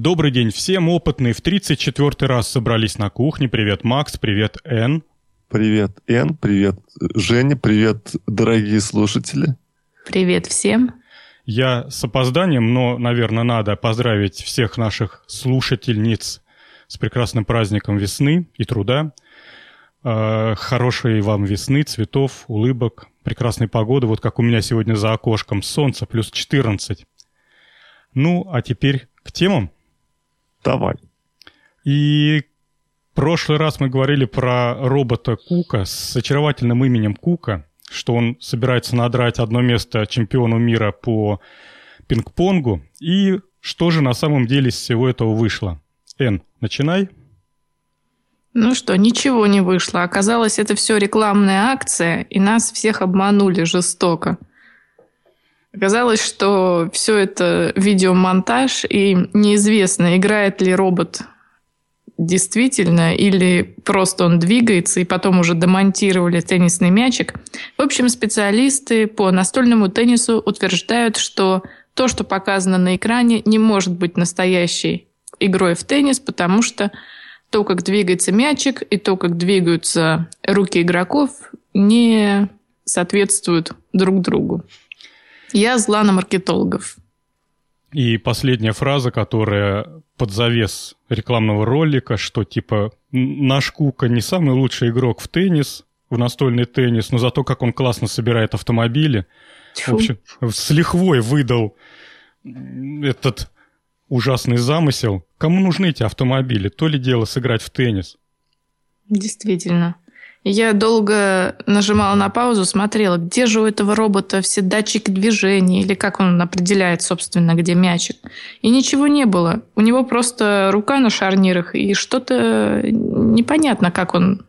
Добрый день всем, опытные в 34 раз собрались на кухне. Привет, Макс, привет, Н. Привет, Н, привет, Женя, привет, дорогие слушатели. Привет всем. Я с опозданием, но, наверное, надо поздравить всех наших слушательниц с прекрасным праздником весны и труда. Э, хорошей вам весны, цветов, улыбок, прекрасной погоды, вот как у меня сегодня за окошком, солнце плюс 14. Ну, а теперь к темам. Давай. И в прошлый раз мы говорили про робота Кука с очаровательным именем Кука, что он собирается надрать одно место чемпиону мира по пинг-понгу. И что же на самом деле из всего этого вышло? Эн, начинай. Ну что, ничего не вышло. Оказалось, это все рекламная акция, и нас всех обманули жестоко. Оказалось, что все это видеомонтаж, и неизвестно, играет ли робот действительно, или просто он двигается, и потом уже демонтировали теннисный мячик. В общем, специалисты по настольному теннису утверждают, что то, что показано на экране, не может быть настоящей игрой в теннис, потому что то, как двигается мячик, и то, как двигаются руки игроков, не соответствуют друг другу. Я зла на маркетологов. И последняя фраза, которая под завес рекламного ролика, что типа наш Кука не самый лучший игрок в теннис, в настольный теннис, но зато как он классно собирает автомобили. Тьфу. В общем, с лихвой выдал этот ужасный замысел. Кому нужны эти автомобили? То ли дело сыграть в теннис. Действительно. Я долго нажимала на паузу, смотрела, где же у этого робота все датчики движения, или как он определяет, собственно, где мячик. И ничего не было. У него просто рука на шарнирах, и что-то непонятно, как он,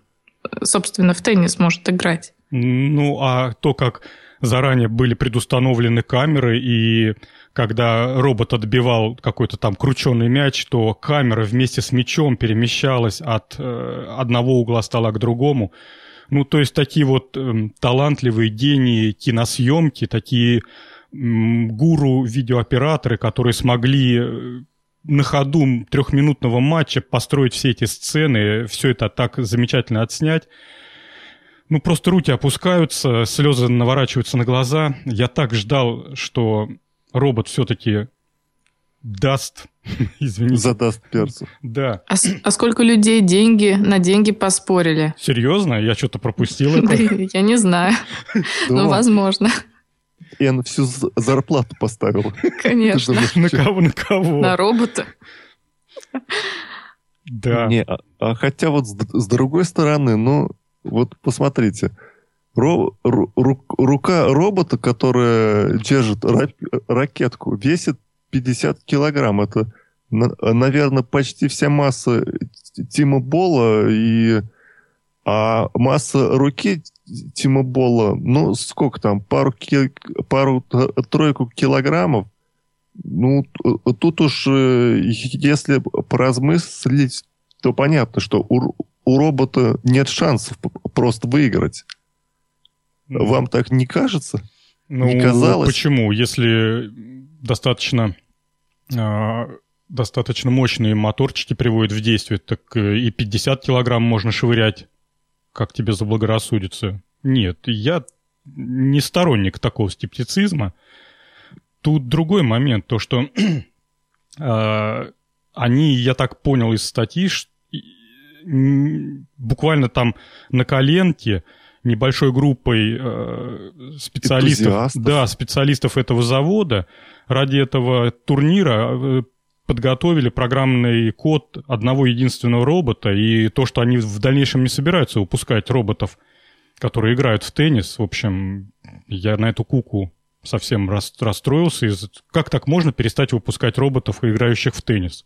собственно, в теннис может играть. Ну, а то, как заранее были предустановлены камеры, и когда робот отбивал какой-то там крученый мяч, то камера вместе с мячом перемещалась от э, одного угла стола к другому. Ну, то есть такие вот э, талантливые гении киносъемки, такие э, гуру видеооператоры, которые смогли э, на ходу трехминутного матча построить все эти сцены, все это так замечательно отснять. Ну, просто руки опускаются, слезы наворачиваются на глаза. Я так ждал, что робот все-таки даст, извините. Задаст перцу. Да. А, а сколько людей деньги на деньги поспорили? Серьезно? Я что-то пропустил это? Я не знаю. Ну, возможно. Я всю зарплату поставил. Конечно. На кого? На кого? На робота. Да. Не, а, а хотя вот с, с другой стороны, ну, вот посмотрите, Ро, ру, рука робота, которая держит ракетку, весит 50 килограмм. Это, наверное, почти вся масса Тима Бола и а масса руки Тима Бола, ну, сколько там, пару, пару-тройку килограммов. Ну, тут уж, э, если поразмыслить, то понятно, что у, у робота нет шансов просто выиграть. Вам так не кажется? Ну, не казалось? Почему? Если достаточно, э, достаточно мощные моторчики приводят в действие, так и 50 килограмм можно швырять, как тебе заблагорассудится. Нет, я не сторонник такого скептицизма. Тут другой момент, то что э, они, я так понял из статьи, буквально там на коленке небольшой группой э, специалистов, да, специалистов этого завода ради этого турнира э, подготовили программный код одного единственного робота, и то, что они в дальнейшем не собираются выпускать роботов, которые играют в теннис, в общем, я на эту куку совсем расстроился. Как так можно перестать выпускать роботов, играющих в теннис?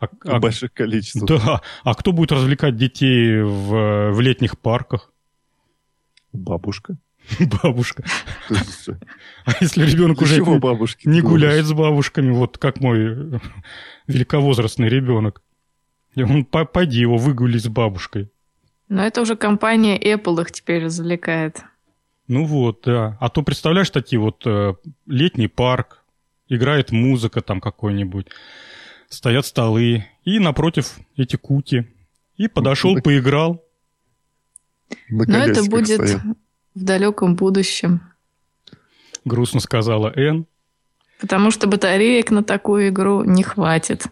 А, а, больших количествах. Да. А кто будет развлекать детей в, в летних парках? Бабушка. Бабушка. А если ребенок уже не гуляет с бабушками, вот как мой великовозрастный ребенок, он пойди его выгули с бабушкой. Но это уже компания Apple их теперь развлекает. Ну вот, да. А то представляешь такие вот э, летний парк, играет музыка там какой-нибудь. Стоят столы, и напротив эти куки. И подошел, На- поиграл. Но это будет стоят. в далеком будущем. Грустно сказала Энн. Потому что батареек на такую игру не хватит.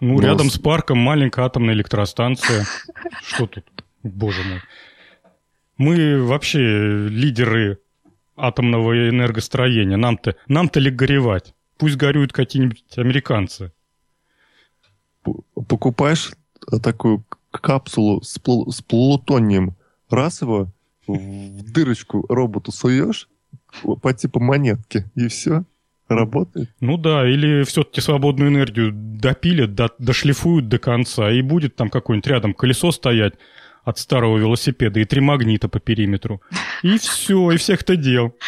Ну, Ну, рядом с- парком маленькая атомная электростанция. Что тут? Боже мой. Мы вообще лидеры атомного энергостроения. Нам-то нам-то ли горевать? Пусть горюют какие-нибудь американцы. Покупаешь такую капсулу с, плу- с плутонием, раз его в дырочку роботу суешь, по типу монетки, и все, работает. Ну да, или все-таки свободную энергию допилят, до- дошлифуют до конца, и будет там какое-нибудь рядом колесо стоять от старого велосипеда и три магнита по периметру. И все, и всех-то дел.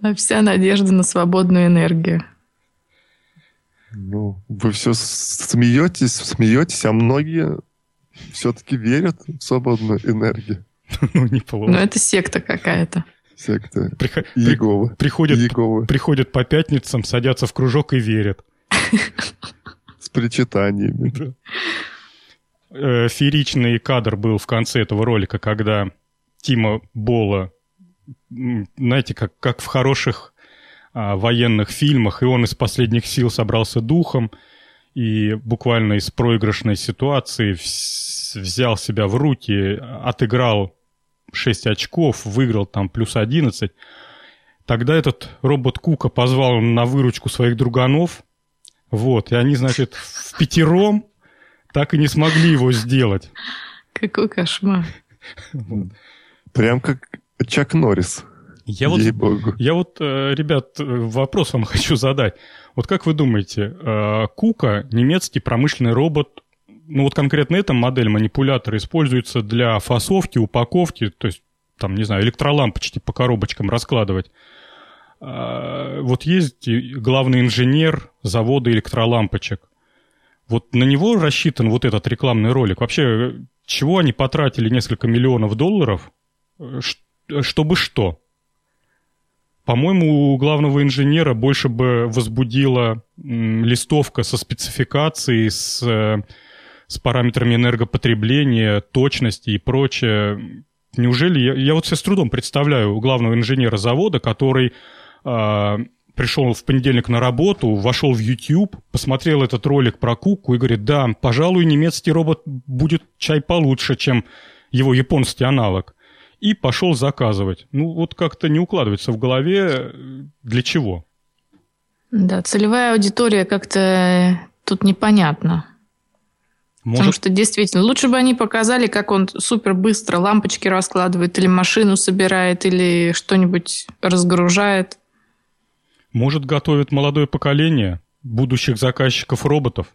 А вся надежда на свободную энергию. Ну, вы все смеетесь, смеетесь, а многие все-таки верят в свободную энергию. Ну, Но неплохо. это секта какая-то. Секта Прихо- при- Иеговы. Приходят, Иеговы приходят по пятницам, садятся в кружок и верят. с причитаниями. Да. Э, Фееричный кадр был в конце этого ролика, когда Тима Бола, знаете, как, как в хороших а, военных фильмах, и он из последних сил собрался духом и буквально из проигрышной ситуации взял себя в руки, отыграл 6 очков, выиграл там плюс 11. Тогда этот робот Кука позвал на выручку своих друганов, вот, и они, значит, в пятером так и не смогли его сделать. Какой кошмар. Прям как Чак Норрис. Я вот, Ей-богу. я вот, э, ребят, э, вопрос вам хочу задать. Вот как вы думаете, э, Кука, немецкий промышленный робот, ну вот конкретно эта модель манипулятора используется для фасовки, упаковки, то есть, там, не знаю, электролампочки по коробочкам раскладывать. Вот есть главный инженер завода электролампочек. Вот на него рассчитан вот этот рекламный ролик. Вообще, чего они потратили несколько миллионов долларов, чтобы что? По-моему, у главного инженера больше бы возбудила листовка со спецификацией, с, э, с параметрами энергопотребления, точности и прочее. Неужели я, я вот себе с трудом представляю главного инженера завода, который а, пришел в понедельник на работу, вошел в YouTube, посмотрел этот ролик про Куку и говорит, да, пожалуй, немецкий робот будет чай получше, чем его японский аналог. И пошел заказывать. Ну, вот как-то не укладывается в голове, э, для чего. Да, целевая аудитория как-то тут непонятно. Потому Может, что действительно, лучше бы они показали, как он супер быстро лампочки раскладывает, или машину собирает, или что-нибудь разгружает. может готовит молодое поколение будущих заказчиков роботов.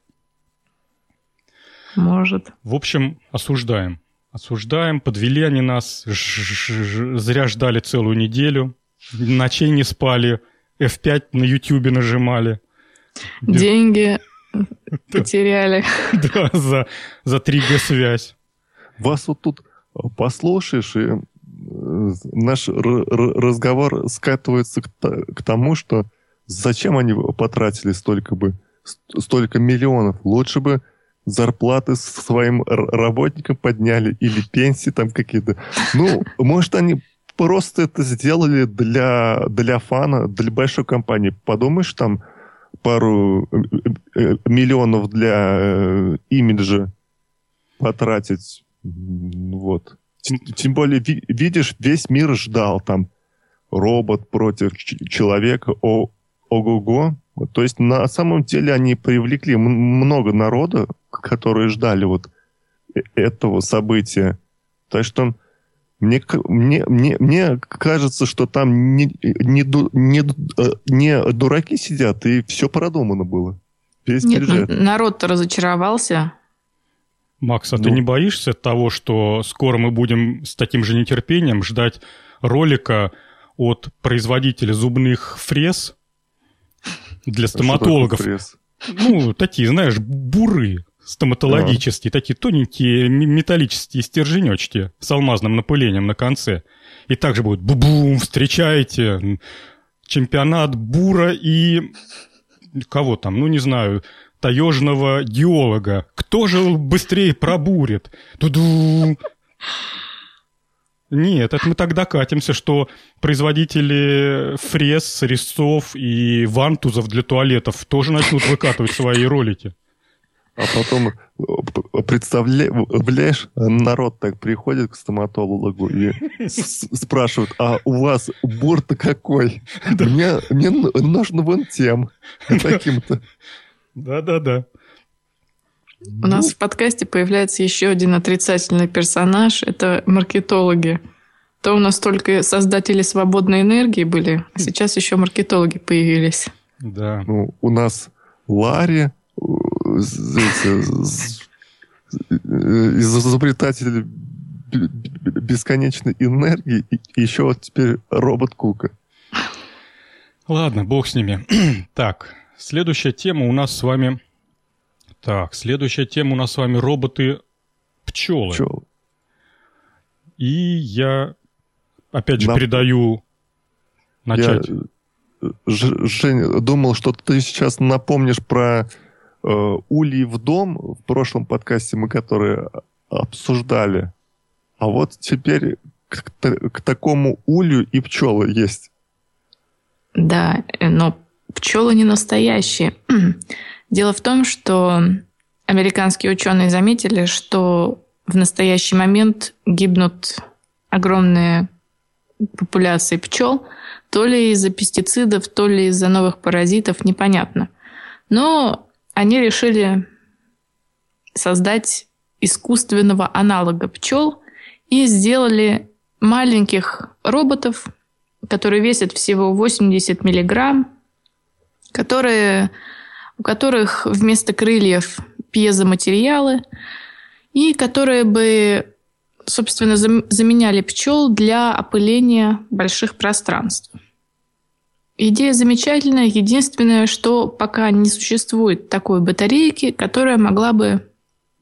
Может. В общем, осуждаем. Осуждаем, подвели они нас, зря ждали целую неделю, ночей не спали, F5 на Ютьюбе нажимали. Деньги потеряли. Да, за, за 3G-связь. Вас вот тут послушаешь, и э, наш разговор скатывается к, тому, что зачем они потратили столько бы, ст- столько миллионов? Лучше бы зарплаты своим работникам подняли или пенсии там какие-то. Ну, может, они просто это сделали для, для фана, для большой компании. Подумаешь, там пару э, э, миллионов для э, имиджа потратить. Вот. Тем более, ви- видишь, весь мир ждал там робот против человека, о, ого-го. Вот, То есть, на самом деле, они привлекли много народа, которые ждали вот э- этого события. Так что мне, мне, мне, мне кажется, что там не, не, ду- не, э, не дураки сидят, и все продумано было. Весь Нет, бюджет. народ-то разочаровался. Макс, а Ну. ты не боишься того, что скоро мы будем с таким же нетерпением ждать ролика от производителя зубных фрез для стоматологов? Такое пресс? Ну, такие, знаешь, буры стоматологические, такие тоненькие металлические стерженечки с алмазным напылением на конце. И также будет бу-бум, встречайте, чемпионат бура и... Кого там? Ну, не знаю. таежного геолога. Кто же быстрее пробурит? Туду! Нет, это мы так докатимся, что производители фрез, резцов и вантузов для туалетов тоже начнут выкатывать свои ролики. А потом, э, представляешь, народ так приходит к стоматологу и спрашивает, а у вас бур-то какой? Мне, мне нужно вон тем, таким-то. Да-да-да. У нас в подкасте появляется еще один отрицательный персонаж. Это маркетологи. То у нас только создатели свободной энергии были, а сейчас еще маркетологи появились. Да. Ну, у нас Ларри, изобретатель бесконечной энергии, и еще вот теперь робот Кука. Ладно, бог с ними. так, следующая тема у нас с вами... Так, следующая тема у нас с вами роботы-пчелы. Пчелы. И я, опять же, Нам... передаю начать. Я, Женя, думал, что ты сейчас напомнишь про э, улей в дом в прошлом подкасте мы которые обсуждали. А вот теперь к, к такому улью и пчелы есть. Да, но пчелы не настоящие. Дело в том, что американские ученые заметили, что в настоящий момент гибнут огромные популяции пчел, то ли из-за пестицидов, то ли из-за новых паразитов, непонятно. Но они решили создать искусственного аналога пчел и сделали маленьких роботов, которые весят всего 80 миллиграмм, которые, у которых вместо крыльев пьезоматериалы, и которые бы, собственно, заменяли пчел для опыления больших пространств. Идея замечательная. Единственное, что пока не существует такой батарейки, которая могла бы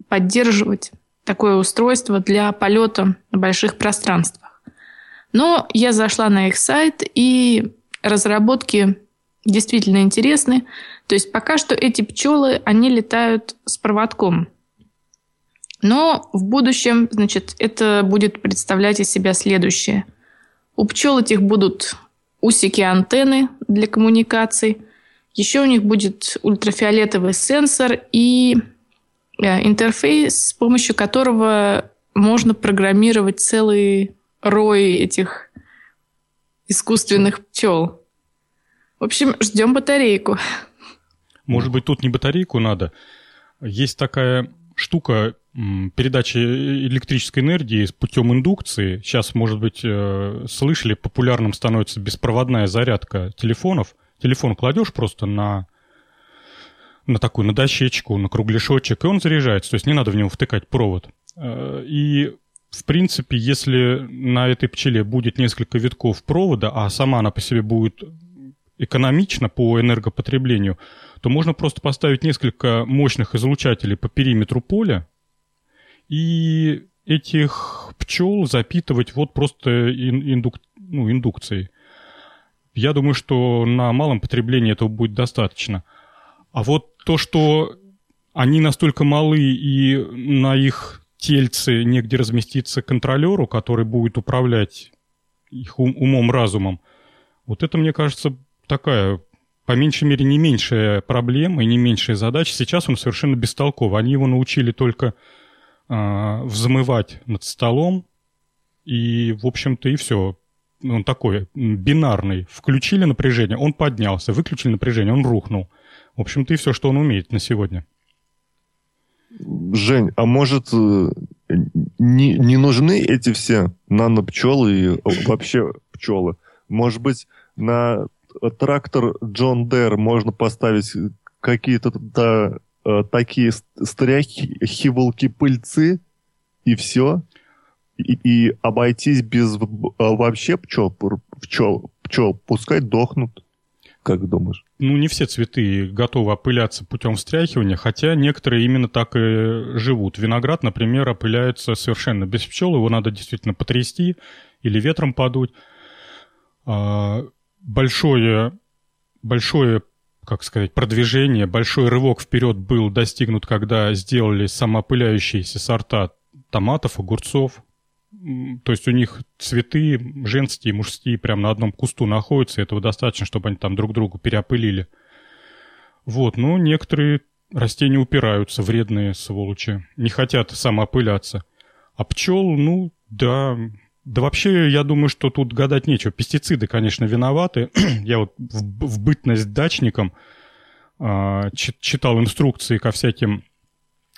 поддерживать такое устройство для полета на больших пространствах. Но я зашла на их сайт, и разработки действительно интересны. То есть пока что эти пчелы, они летают с проводком. Но в будущем, значит, это будет представлять из себя следующее. У пчел этих будут усики антенны для коммуникаций. Еще у них будет ультрафиолетовый сенсор и э, интерфейс, с помощью которого можно программировать целый рой этих искусственных пчел. В общем, ждем батарейку. Может быть, тут не батарейку надо. Есть такая штука, передачи электрической энергии путем индукции. Сейчас, может быть, э, слышали, популярным становится беспроводная зарядка телефонов. Телефон кладешь просто на, на такую, на дощечку, на кругляшочек, и он заряжается. То есть не надо в него втыкать провод. Э, и в принципе, если на этой пчеле будет несколько витков провода, а сама она по себе будет экономична по энергопотреблению, то можно просто поставить несколько мощных излучателей по периметру поля, и этих пчел запитывать вот просто индук, ну, индукцией. Я думаю, что на малом потреблении этого будет достаточно. А вот то, что они настолько малы и на их тельце негде разместиться контролеру, который будет управлять их ум, умом, разумом, вот это, мне кажется, такая, по меньшей мере, не меньшая проблема и не меньшая задача. Сейчас он совершенно бестолков. Они его научили только э, взмывать над столом, и, в общем-то, и все. Он такой бинарный. Включили напряжение, он поднялся, выключили напряжение, он рухнул. В общем-то, и все, что он умеет на сегодня. Жень, а может, э, не, не нужны эти все нано-пчелы и вообще пчелы? Может быть, на трактор Джон Дэр можно поставить какие-то э, такие стряхи, хиволки пыльцы, и все. И, и обойтись без вообще пчел, пчел, пчел, пускай дохнут. Как думаешь? Ну, не все цветы готовы опыляться путем встряхивания, хотя некоторые именно так и живут. Виноград, например, опыляется совершенно без пчел, его надо действительно потрясти или ветром подуть. Большое, большое как сказать, продвижение, большой рывок вперед был достигнут, когда сделали самоопыляющиеся сорта томатов, огурцов. То есть у них цветы женские, мужские прямо на одном кусту находятся, этого достаточно, чтобы они там друг другу переопылили. Вот, но некоторые растения упираются, вредные сволочи, не хотят самоопыляться. А пчел, ну, да, да вообще, я думаю, что тут гадать нечего. Пестициды, конечно, виноваты. я вот в, в бытность дачником э, читал инструкции ко всяким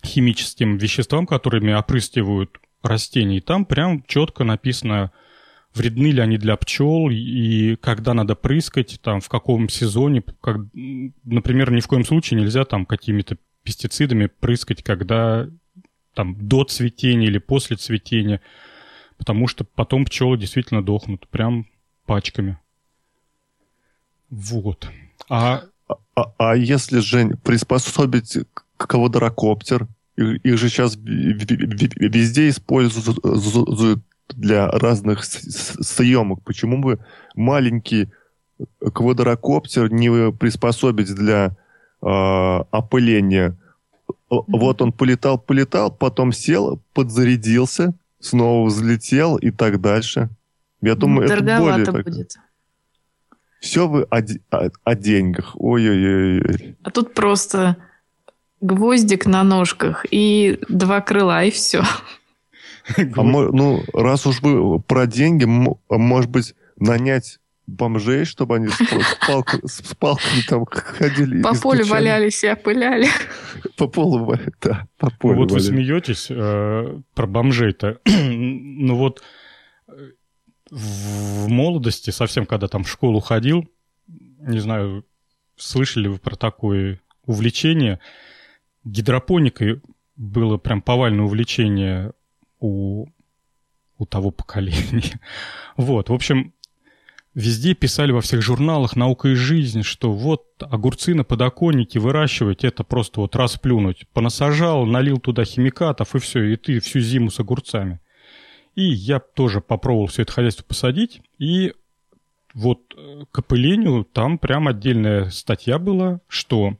химическим веществам, которыми опрыскивают растения. И там прям четко написано, вредны ли они для пчел и когда надо прыскать, там, в каком сезоне. Как, например, ни в коем случае нельзя там какими-то пестицидами прыскать, когда там до цветения или после цветения потому что потом пчелы действительно дохнут, прям пачками. Вот. А, а, а если, Жень, приспособить квадрокоптер, их же сейчас везде используют для разных съемок. Почему бы маленький квадрокоптер не приспособить для э, опыления? Вот он полетал, полетал, потом сел, подзарядился, снова взлетел и так дальше. Я думаю, это более так... будет. Все вы о, о, о деньгах. Ой-ой-ой. А тут просто гвоздик на ножках и два крыла, и все. А, ну, раз уж вы про деньги, может быть, нанять бомжей, чтобы они с, палками, с палками там ходили. По полю валялись и опыляли. По полу, да, по полю Вот валялись. вы смеетесь э, про бомжей-то. ну вот в молодости, совсем когда там в школу ходил, не знаю, слышали вы про такое увлечение, гидропоникой было прям повальное увлечение у, у того поколения. вот, в общем, Везде писали во всех журналах «Наука и жизнь», что вот огурцы на подоконнике выращивать – это просто вот расплюнуть. Понасажал, налил туда химикатов, и все, и ты всю зиму с огурцами. И я тоже попробовал все это хозяйство посадить, и вот э, к опылению там прям отдельная статья была, что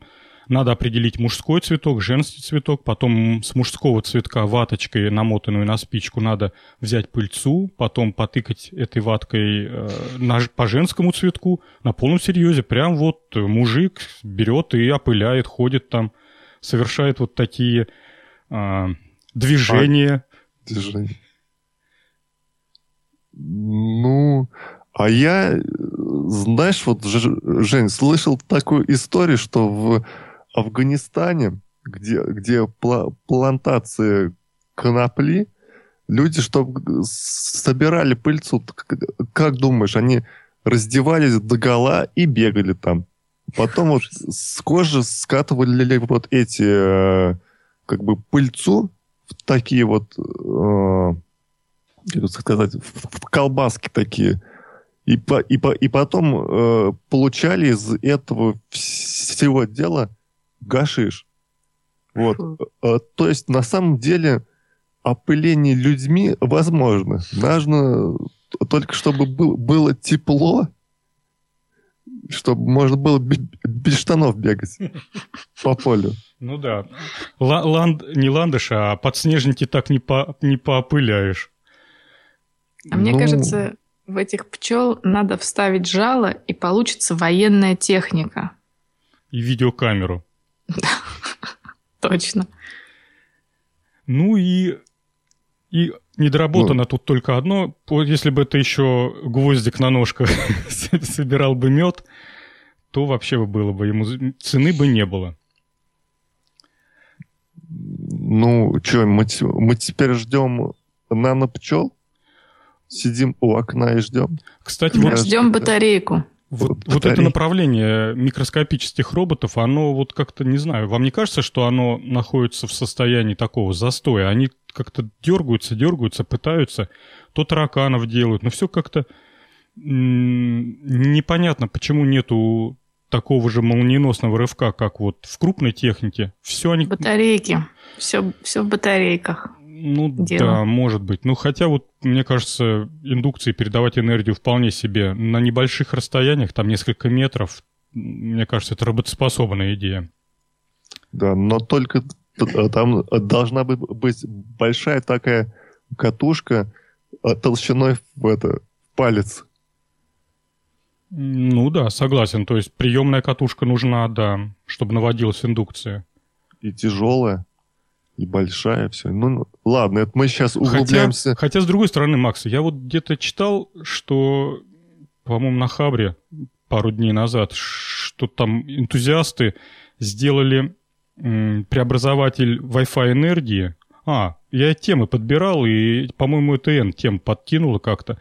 надо определить мужской цветок, женский цветок, потом с мужского цветка ваточкой, намотанную на спичку, надо взять пыльцу, потом потыкать этой ваткой э, на, по женскому цветку. На полном серьезе, прям вот мужик берет и опыляет, ходит там, совершает вот такие э, движения. А, движения. Ну, а я, знаешь, вот, Жень, слышал такую историю, что в Афганистане, где, где пла- плантации конопли, люди, чтобы собирали пыльцу, как думаешь, они раздевались до гола и бегали там. Потом вот с кожи скатывали вот эти, э, как бы, пыльцу в такие вот, э, как сказать, в колбаски такие. И, по, и, по, и потом э, получали из этого всего дела гашиш. Вот. Э, то есть, на самом деле, опыление людьми возможно. Нужно только чтобы был, было тепло, чтобы можно было без штанов бегать по полю. Ну да. Ланд, не ландыш, а подснежники так не, по, не поопыляешь. А мне ну... кажется, в этих пчел надо вставить жало, и получится военная техника. И видеокамеру. Точно. Ну и, и недоработано ну, тут только одно. Если бы это еще гвоздик на ножках собирал бы мед, то вообще бы было бы ему цены бы не было. Ну, что, мы, мы теперь ждем нано-пчел? Сидим у окна и ждем? Кстати, вот... Ждем батарейку. Вот, вот это направление микроскопических роботов, оно вот как-то, не знаю, вам не кажется, что оно находится в состоянии такого застоя? Они как-то дергаются, дергаются, пытаются, то тараканов делают, но все как-то непонятно, почему нету такого же молниеносного рывка, как вот в крупной технике. Все они... Батарейки. Все, все в батарейках. Ну дело. да, может быть. Ну хотя вот, мне кажется, индукции передавать энергию вполне себе на небольших расстояниях, там несколько метров, мне кажется, это работоспособная идея. Да, но только там должна быть большая такая катушка толщиной в это, палец. Ну да, согласен. То есть приемная катушка нужна, да, чтобы наводилась индукция. И тяжелая, и большая, все. Ну, ладно, это мы сейчас углубляемся. Хотя, хотя, с другой стороны, Макс, я вот где-то читал, что, по-моему, на Хабре пару дней назад, что там энтузиасты сделали м, преобразователь Wi-Fi энергии. А, я темы подбирал, и, по-моему, это N тем подкинула как-то.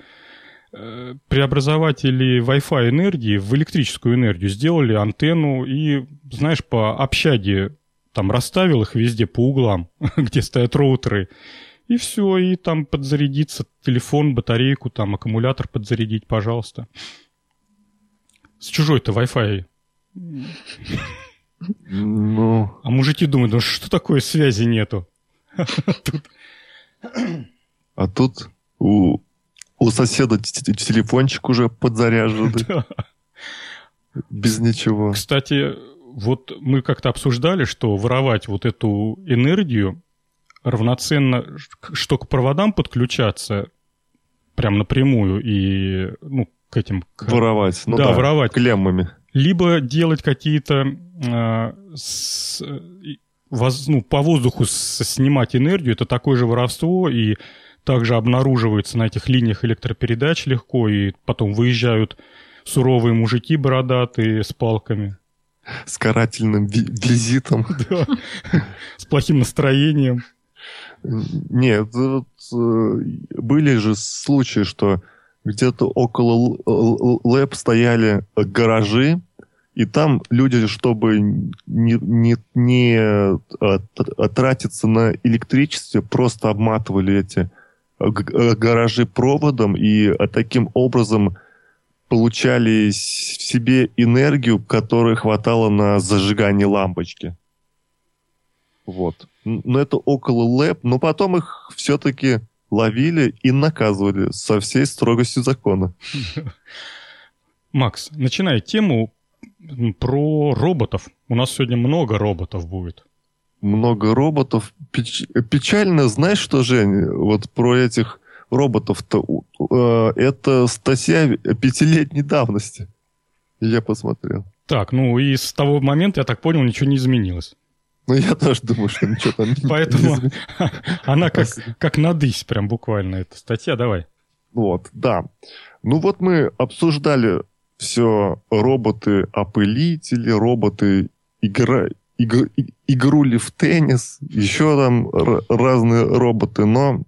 Э, преобразователи Wi-Fi энергии в электрическую энергию сделали антенну и, знаешь, по общаге там расставил их везде по углам, где стоят роутеры. И все, и там подзарядиться телефон, батарейку, там аккумулятор подзарядить, пожалуйста. С чужой-то Wi-Fi. Ну... А мужики думают, ну что такое связи нету? А тут у у соседа телефончик уже подзаряженный. Без ничего. Кстати, вот мы как-то обсуждали, что воровать вот эту энергию равноценно, что к проводам подключаться прям напрямую и, ну, к этим... К... Воровать. Ну да, да, воровать. Клеммами. Либо делать какие-то... Э, с, воз, ну, по воздуху снимать энергию, это такое же воровство, и также обнаруживается на этих линиях электропередач легко, и потом выезжают суровые мужики бородатые с палками. С карательным визитом. С плохим настроением. Нет, э, были же случаи, что где-то около ЛЭП стояли гаражи, и там люди, чтобы не, не, не э, тратиться на электричество, просто обматывали эти Э, гаражи проводом и э, таким образом получали в себе энергию, которой хватало на зажигание лампочки. Вот. Но это около ЛЭП, но потом их все-таки ловили и наказывали со всей строгостью закона. Макс, начинай тему про роботов. У нас сегодня много роботов будет много роботов. Печ... Печально, знаешь что, Жень, вот про этих роботов-то, э, это статья пятилетней давности. Я посмотрел. Так, ну и с того момента, я так понял, ничего не изменилось. Ну, я тоже думаю, что ничего там не Поэтому она как, как надысь прям буквально, эта статья. Давай. Вот, да. Ну вот мы обсуждали все роботы-опылители, роботы игра, иг, игрули в теннис, еще там разные роботы, но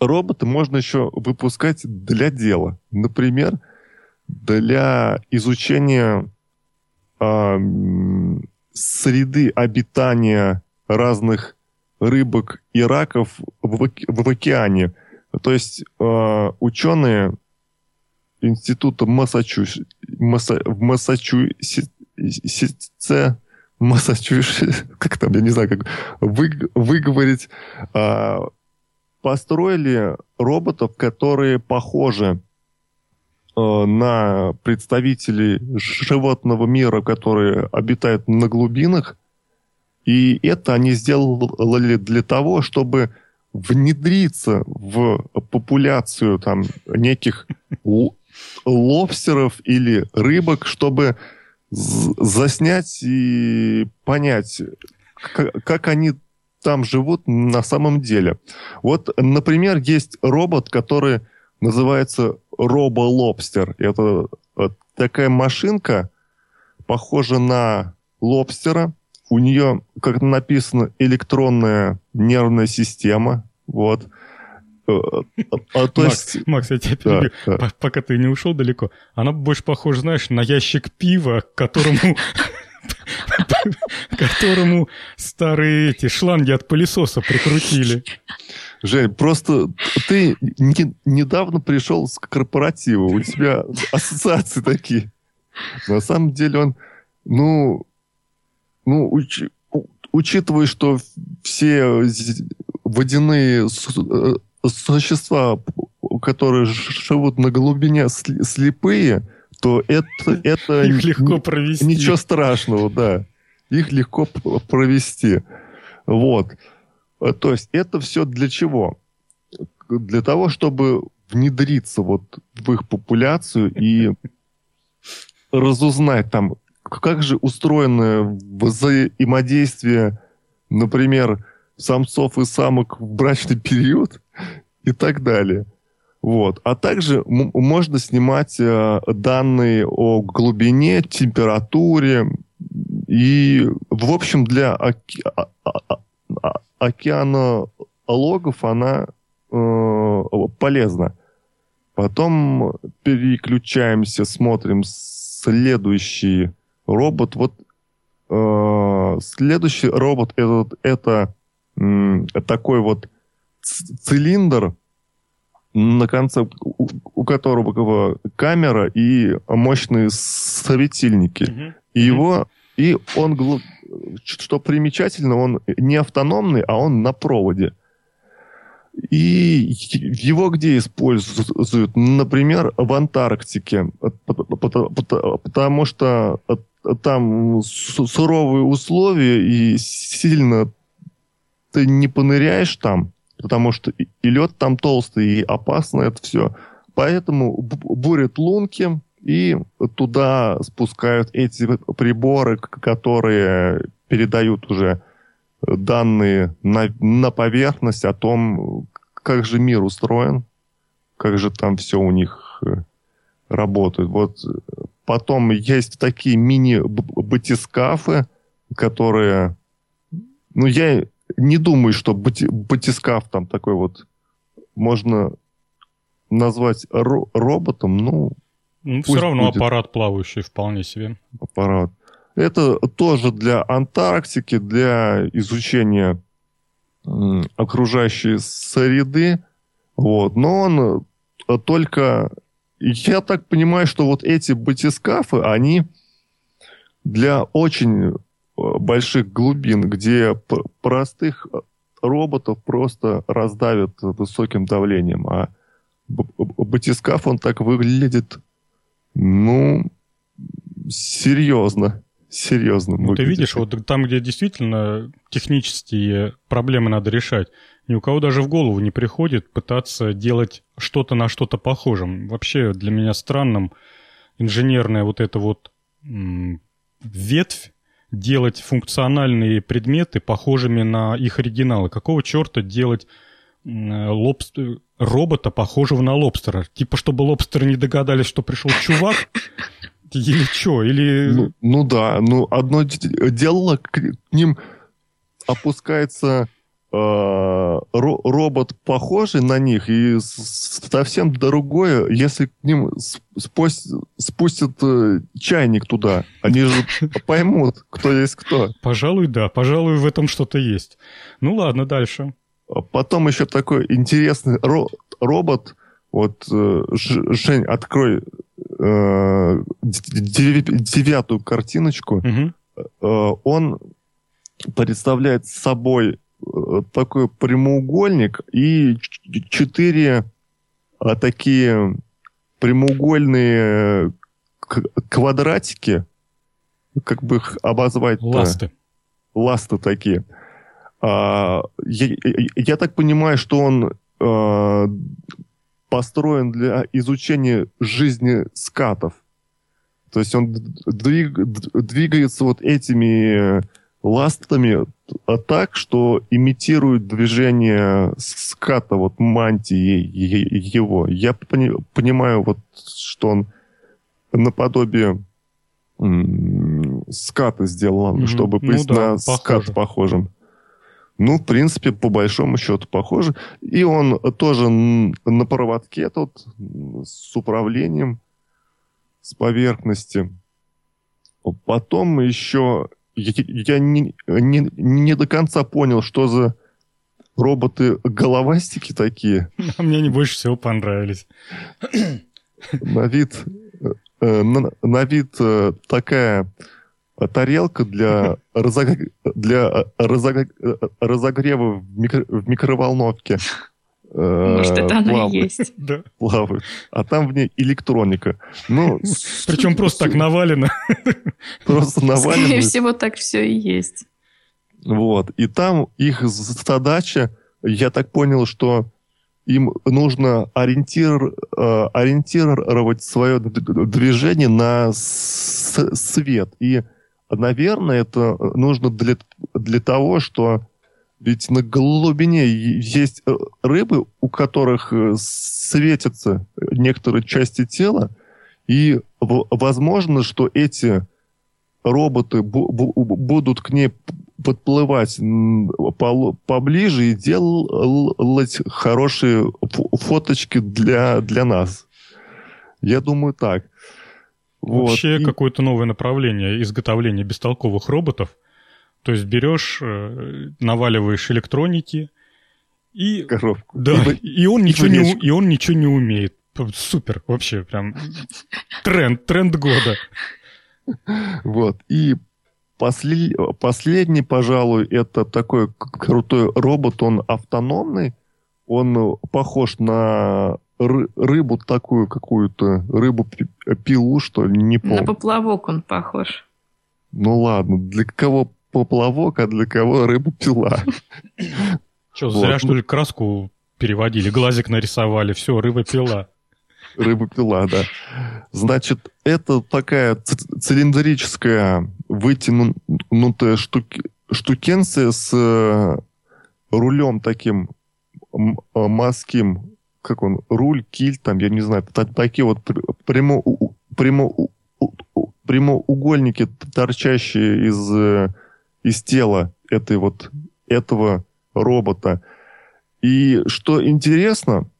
роботы можно еще выпускать для дела. Например, для изучения э, среды обитания разных рыбок и раков в, в океане. То есть э, ученые института Массачусетса в Массачусетсе Массачусетс, как там, я не знаю, как вы, выговорить, а, построили роботов, которые похожи а, на представителей животного мира, которые обитают на глубинах. И это они сделали для того, чтобы внедриться в популяцию там неких лобстеров или рыбок, чтобы заснять и понять, как они там живут на самом деле. Вот, например, есть робот, который называется роболобстер. Это такая машинка, похожа на лобстера. У нее, как написано, электронная нервная система. Вот. А, а, то Макс, есть... Макс, я тебя перебью, да, да. пока ты не ушел далеко. Она больше похожа, знаешь, на ящик пива, к которому которому старые эти шланги от пылесоса прикрутили. Жень, просто ты не, недавно пришел с корпоратива, у тебя ассоциации такие. На самом деле он, ну, ну уч, учитывая, что все водяные существа, которые живут на глубине, слепые, то это... это Их легко провести. Ничего страшного, да. Их легко провести. Вот. Э, то есть это все для чего? Для того, чтобы внедриться вот в их популяцию и разузнать там, как же устроено взаимодействие, например, самцов и самок в брачный период и так далее. Вот. А также можно снимать э, данные о глубине, температуре и, в общем, для оке- а, а, а, океанологов она э, полезна. Потом переключаемся, смотрим следующий робот. Вот э, следующий робот этот, это э, такой вот цилиндр, на конце у, у которого камера и мощные светильники. Mm-hmm. И его и он, что примечательно, он не автономный, а он на проводе. И его где используют? Например, в Антарктике. Потому что там суровые условия, и сильно ты не поныряешь там, потому что и лед там толстый, и опасно это все. Поэтому бурят лунки, и туда спускают эти приборы, которые передают уже данные на, на поверхность о том, как же мир устроен, как же там все у них э, работает. Вот потом есть такие мини-батискафы, которые... Ну, я не думаю, что бати, батискаф там такой вот можно назвать ро- роботом, ну, ну, все равно будет. аппарат плавающий вполне себе. Аппарат. Это тоже для Антарктики, для изучения окружающей среды. Вот. Но он э, только... Я так понимаю, что вот эти батискафы, они для очень больших глубин, где простых роботов просто раздавят высоким давлением. А батискаф, он так выглядит ну, серьезно. Серьезно. Ну, ты видишь, вот там, где действительно технические проблемы надо решать, ни у кого даже в голову не приходит пытаться делать что-то на что-то похожим. Вообще для меня странным инженерная вот эта вот ветвь делать функциональные предметы похожими на их оригиналы. Какого черта делать лобстер, робота, похожего на лобстера. Типа, чтобы лобстеры не догадались, что пришел чувак, или что, или... Ну, ну да, ну одно дело, к ним опускается э, робот, похожий на них, и совсем другое, если к ним спустят, спустят э, чайник туда. Они же поймут, кто есть кто. Пожалуй, да, пожалуй, в этом что-то есть. Ну ладно, дальше. Потом еще такой интересный ро- робот. Вот, э, Жень, открой э, девятую картиночку. Угу. Э, он представляет собой э, такой прямоугольник и четыре а, такие прямоугольные квадратики, как бы их обозвать Ласты. Ласты такие. А, я, я так понимаю, что он а, построен для изучения жизни скатов. То есть он двиг, двигается вот этими ластами так, что имитирует движение ската, вот мантии его. Я пони, понимаю, вот, что он наподобие ската сделал, mm-hmm. чтобы ну, быть да, на похоже. скат похожим. Ну, в принципе, по большому счету похоже. И он тоже на проводке тут с управлением с поверхности. Потом еще я, я не, не, не до конца понял, что за роботы-головастики такие. А мне они больше всего понравились. На вид, э, на, на вид э, такая тарелка для, разог... для разог... разогрева в, микро... в микроволновке. Может, это оно и есть. Да. плавают, а там в ней электроника. Ну, Причем просто так навалено. просто Скорее навалено. всего, так все и есть. Вот. И там их задача, я так понял, что им нужно ориентир, э, ориентировать свое движение на с- свет. И, наверное, это нужно для, для того, что ведь на глубине есть э, рыбы, у которых э, светятся некоторые части тела, и возможно, что эти роботы бу- бу- будут к ней подплывать поближе и делать хорошие фо- фоточки для, для нас. Я думаю так. Вот. Вообще И- какое-то новое направление изготовления бестолковых роботов. То есть берешь, э, наваливаешь электроники и коробку. да, Либо- и он ничего не у- речку. и он ничего не умеет. Супер, вообще прям тренд, тренд года. Вот. И после- последний, пожалуй, это такой крутой робот, он автономный, он похож на ры- рыбу такую какую-то, рыбу-пилу, что ли, не На помню. поплавок он похож. Ну ладно, для кого поплавок, а для кого рыба-пила. Что, Вот. зря что ли краску переводили, глазик нарисовали, все, рыба пила. Рыба-пила, да. Значит, это такая цилиндрическая вытянутая штуки, штукенция с э, рулем таким э, морским, как он, руль, киль, там, я не знаю, та- такие вот пр- прямо, прямо, прямоугольники, торчащие из, э, из тела этой вот, этого робота. И что интересно,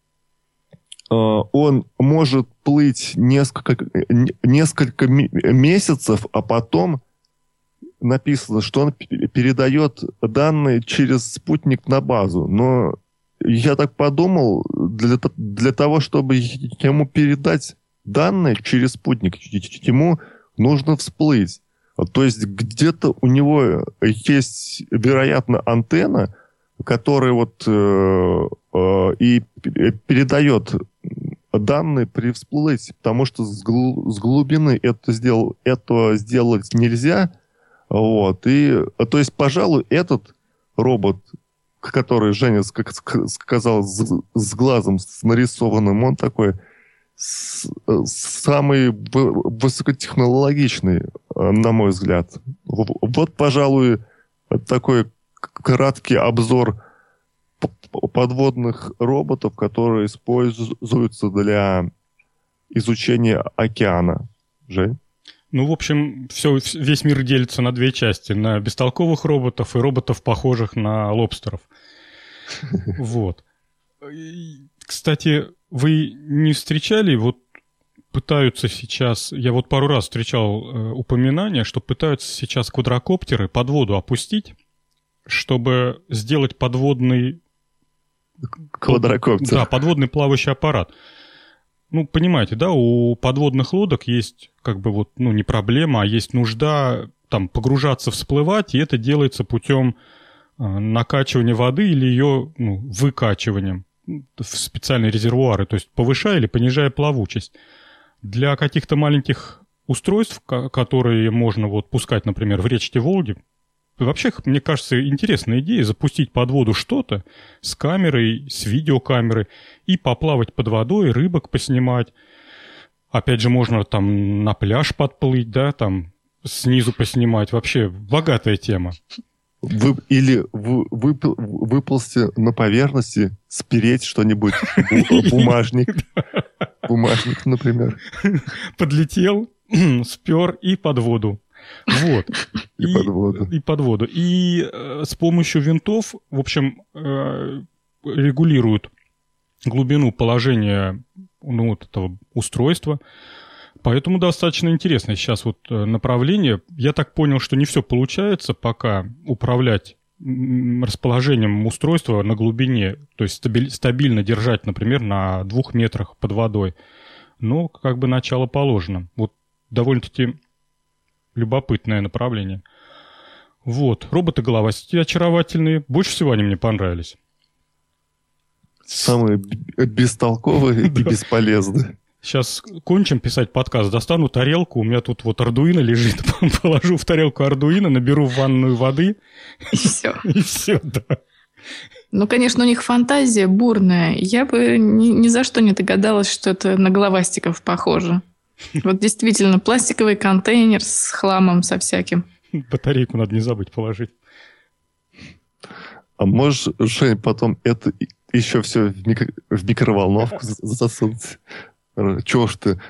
э, он может плыть несколько, несколько ме- месяцев, а потом написано, что он передает данные через спутник на базу. Но я так подумал, для, для того, чтобы ему передать данные через спутник, ему нужно всплыть. То есть где-то у него есть, вероятно, антенна, которая вот э, э, и передает данные при всплытии, потому что с, глу- с глубины это сделал, этого сделать нельзя. Вот. И, то есть, пожалуй, этот робот, который Женя ск- сказал с, с глазом с нарисованным, он такой самый высокотехнологичный, э, на мой взгляд. Вот, пожалуй, такой краткий обзор подводных роботов, которые используются для изучения океана. Жень? Ну, в общем, все, весь мир делится на две части. На бестолковых роботов и роботов, похожих на лобстеров. Вот. Кстати, вы не встречали, вот пытаются сейчас, я вот пару раз встречал э, упоминание, что пытаются сейчас квадрокоптеры под воду опустить, чтобы сделать подводный Квадрокоптер. да, подводный плавающий аппарат. Ну, понимаете, да, у подводных лодок есть как бы вот, ну, не проблема, а есть нужда там погружаться, всплывать, и это делается путем э, накачивания воды или ее ну, выкачиванием в специальные резервуары, то есть повышая или понижая плавучесть. Для каких-то маленьких устройств, ко- которые можно вот пускать, например, в речке Волги, вообще, мне кажется, интересная идея запустить под воду что-то с камерой, с видеокамерой и поплавать под водой, рыбок поснимать. Опять же, можно там на пляж подплыть, да, там снизу поснимать. Вообще, богатая тема. Вы, или вы, выпл- выползти на поверхности, спереть что-нибудь, бу- бумажник. Бумажник, например. Подлетел, спер и под воду. Вот. И под воду. И под воду. И э, с помощью винтов, в общем, э, регулируют глубину положения ну, вот этого устройства. Поэтому достаточно интересно сейчас вот э, направление. Я так понял, что не все получается пока управлять расположением устройства на глубине, то есть стабиль- стабильно держать, например, на двух метрах под водой. Но как бы начало положено. Вот довольно-таки любопытное направление. Вот, роботы-головастики очаровательные. Больше всего они мне понравились. самые бестолковые и бесполезные. Сейчас кончим писать подкаст, достану тарелку, у меня тут вот ардуино лежит, положу в тарелку ардуино, наберу в ванную воды. И все. И все, да. Ну, конечно, у них фантазия бурная. Я бы ни, ни за что не догадалась, что это на головастиков похоже. Вот действительно, пластиковый контейнер с хламом со всяким. Батарейку надо не забыть положить. А можешь, Жень, потом это еще все в, микро... в микроволновку засунуть? Чего ж ты,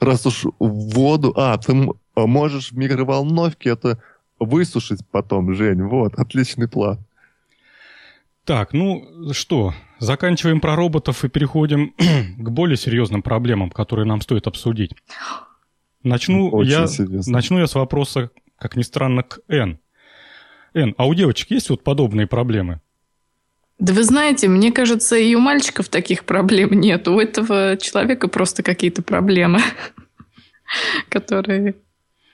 раз уж в воду... А, ты можешь в микроволновке это высушить потом, Жень. Вот, отличный план. Так, ну что, заканчиваем про роботов и переходим к более серьезным проблемам, которые нам стоит обсудить. Начну, я, начну я с вопроса, как ни странно, к Н. Н, а у девочек есть вот подобные проблемы? Да вы знаете, мне кажется, и у мальчиков таких проблем нет. У этого человека просто какие-то проблемы, который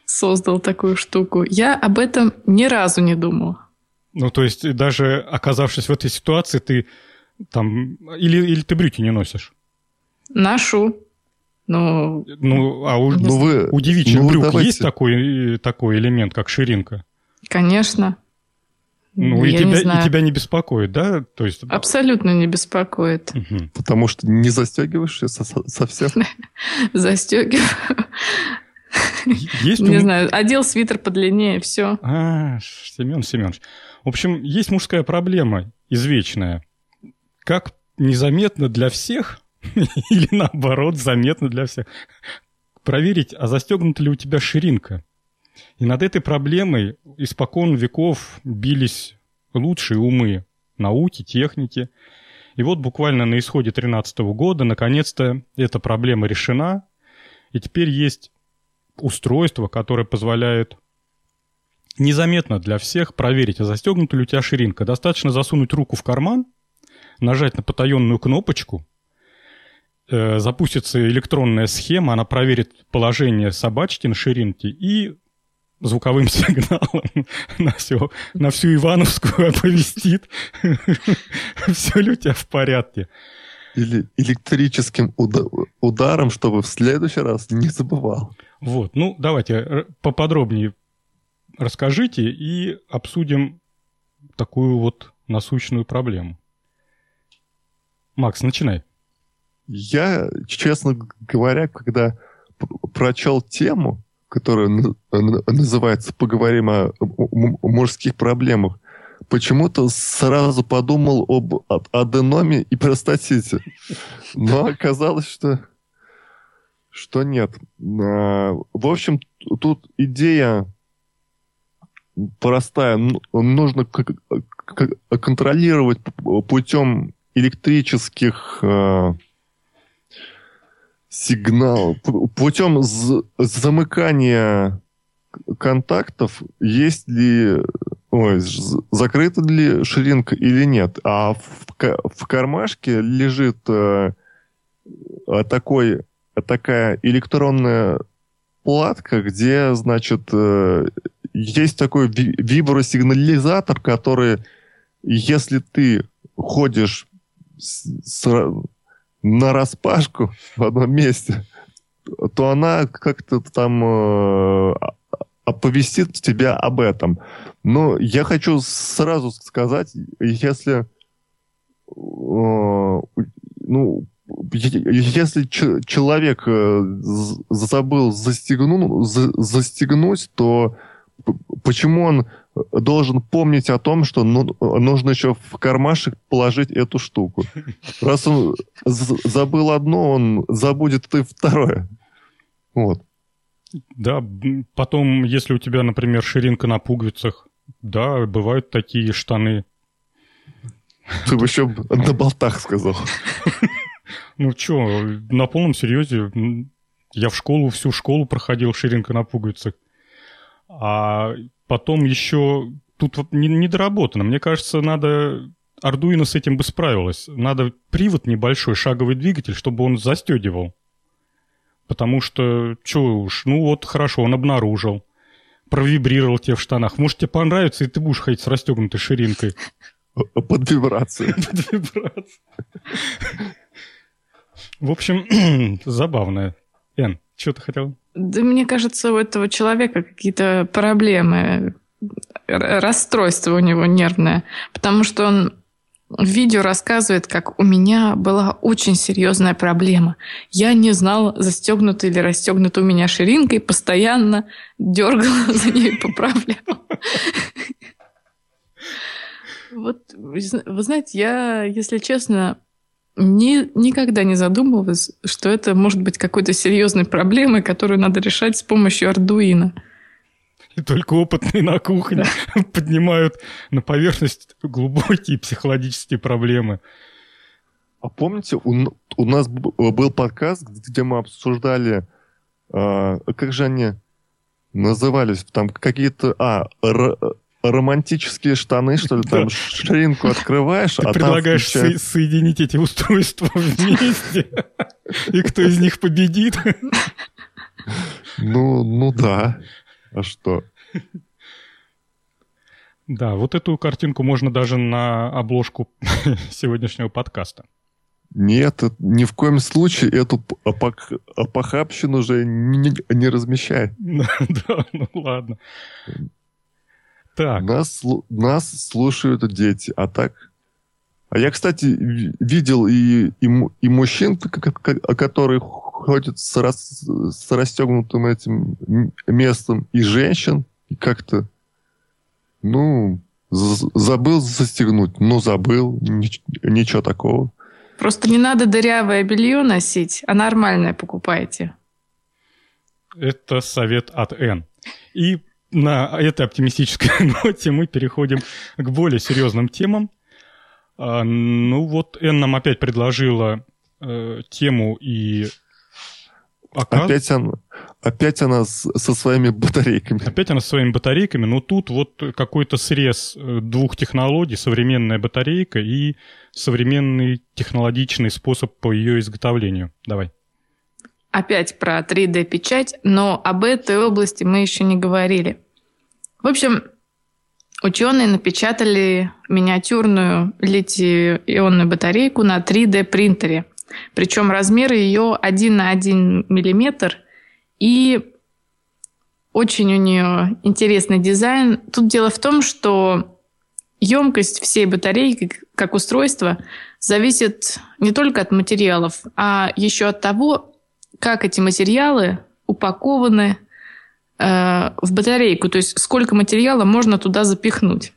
создал такую штуку. Я об этом ни разу не думала. Ну, то есть, даже оказавшись в этой ситуации, ты там... Или, или ты брюки не носишь? Ношу. Ну, ну а у, ну, вы, у девичьих ну, брюк давайте. есть такой, такой элемент, как ширинка? Конечно. Ну, и тебя, и тебя не беспокоит, да? То есть... Абсолютно не беспокоит. Угу. Потому что не застегиваешь совсем? Застегиваю. Есть не знаю, одел свитер подлиннее, все. А, Семен Семенович. В общем, есть мужская проблема извечная. Как незаметно для всех, или наоборот, заметно для всех, проверить, а застегнута ли у тебя ширинка. И над этой проблемой испокон веков бились лучшие умы науки, техники. И вот буквально на исходе 2013 года наконец-то эта проблема решена. И теперь есть устройство, которое позволяет незаметно для всех проверить, а застегнута ли у тебя ширинка. Достаточно засунуть руку в карман, нажать на потаенную кнопочку, э, запустится электронная схема, она проверит положение собачки на ширинке и звуковым сигналом на, все, на всю Ивановскую оповестит, все ли у тебя в порядке. Или электрическим ударом, чтобы в следующий раз не забывал. Вот, ну давайте поподробнее расскажите и обсудим такую вот насущную проблему. Макс, начинай. Я, честно говоря, когда прочел тему, которая называется «Поговорим о, мужских проблемах», почему-то сразу подумал об аденоме и простатите. Но оказалось, что, что нет. А, в общем, тут идея простая. Нужно контролировать путем электрических а, сигнал путем замыкания контактов, есть ли ой, закрыта ли ширинка или нет. А в, в кармашке лежит э, такой, такая электронная платка, где, значит, э, есть такой вибросигнализатор, который, если ты ходишь с, с, на распашку в одном месте, то она как-то там э, оповестит тебя об этом. Но я хочу сразу сказать, если э, ну, если человек э, забыл застегну, застегнуть, то почему он должен помнить о том, что ну, нужно еще в кармашек положить эту штуку. Раз он забыл одно, он забудет и второе. Вот. Да, потом, если у тебя, например, ширинка на пуговицах, да, бывают такие штаны. Ты бы еще на болтах сказал. Ну что, на полном серьезе, я в школу, всю школу проходил ширинка на пуговицах. А потом еще тут вот недоработано. Мне кажется, надо... Arduino с этим бы справилась. Надо привод небольшой, шаговый двигатель, чтобы он застегивал. Потому что, что уж, ну вот хорошо, он обнаружил. Провибрировал тебе в штанах. Может, тебе понравится, и ты будешь ходить с расстегнутой ширинкой. Под вибрацию. Под вибрацию. В общем, забавно. Эн, что ты хотел? Да мне кажется, у этого человека какие-то проблемы, расстройство у него нервное, потому что он в видео рассказывает, как у меня была очень серьезная проблема. Я не знал, застегнута или расстегнута у меня ширинка, и постоянно дергала за ней, поправляла. Вот, вы знаете, я, если честно, ни, никогда не задумывалась, что это может быть какой-то серьезной проблемой, которую надо решать с помощью Ардуина. И только опытные на кухне да. поднимают на поверхность глубокие психологические проблемы. А помните, у, у нас был подкаст, где мы обсуждали, э, как же они назывались, там какие-то... А, р, романтические штаны, что ли, там ширинку открываешь, Ты а предлагаешь со- соединить эти устройства вместе, и кто из них победит? Ну, ну да. А что? Да, вот эту картинку можно даже на обложку сегодняшнего подкаста. Нет, ни в коем случае эту опохабщину же не, не размещай. Да, ну ладно. Так. Нас, нас слушают дети, а так... А я, кстати, видел и, и, и мужчин, которые ходят с, рас, с расстегнутым этим местом, и женщин, и как-то, ну, забыл застегнуть, ну, забыл, нич, ничего такого. Просто не надо дырявое белье носить, а нормальное покупайте. Это совет от Н. И на этой оптимистической ноте мы переходим к более серьезным темам. А, ну вот Эн нам опять предложила э, тему и... Оказ... Опять, она, опять она со своими батарейками. Опять она со своими батарейками, но тут вот какой-то срез э, двух технологий, современная батарейка и современный технологичный способ по ее изготовлению. Давай опять про 3D-печать, но об этой области мы еще не говорили. В общем, ученые напечатали миниатюрную литий-ионную батарейку на 3D-принтере. Причем размеры ее 1 на 1 миллиметр. И очень у нее интересный дизайн. Тут дело в том, что емкость всей батарейки как устройства зависит не только от материалов, а еще от того, как эти материалы упакованы э, в батарейку, то есть сколько материала можно туда запихнуть.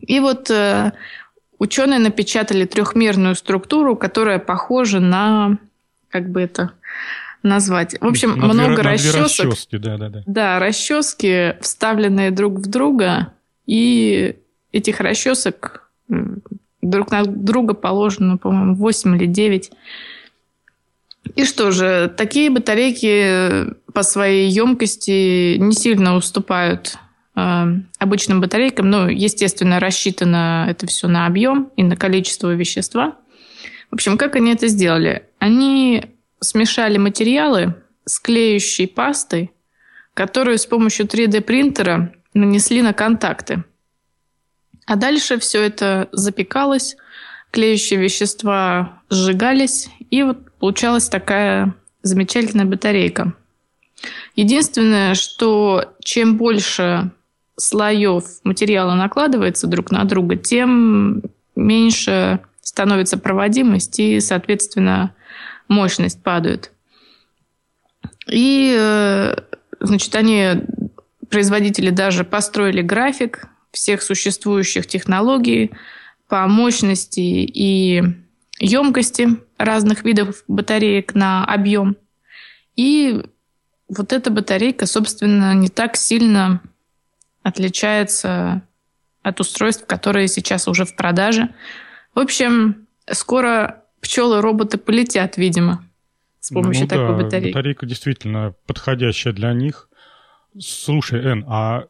И вот э, ученые напечатали трехмерную структуру, которая похожа на, как бы это назвать. В общем, на много две, расчесок. расчески, да, да, да. Да, расчески, вставленные друг в друга, и этих расчесок друг на друга положено, по-моему, 8 или 9. И что же, такие батарейки по своей емкости не сильно уступают э, обычным батарейкам. Ну, естественно, рассчитано это все на объем и на количество вещества. В общем, как они это сделали? Они смешали материалы с клеющей пастой, которую с помощью 3D-принтера нанесли на контакты. А дальше все это запекалось, клеющие вещества сжигались, и вот получалась такая замечательная батарейка. Единственное, что чем больше слоев материала накладывается друг на друга, тем меньше становится проводимость и, соответственно, мощность падает. И, э, значит, они, производители даже построили график всех существующих технологий по мощности и емкости разных видов батареек на объем. И вот эта батарейка, собственно, не так сильно отличается от устройств, которые сейчас уже в продаже. В общем, скоро пчелы-роботы полетят, видимо, с помощью ну, такой да, батарейки. Батарейка действительно подходящая для них. Слушай, Эн, а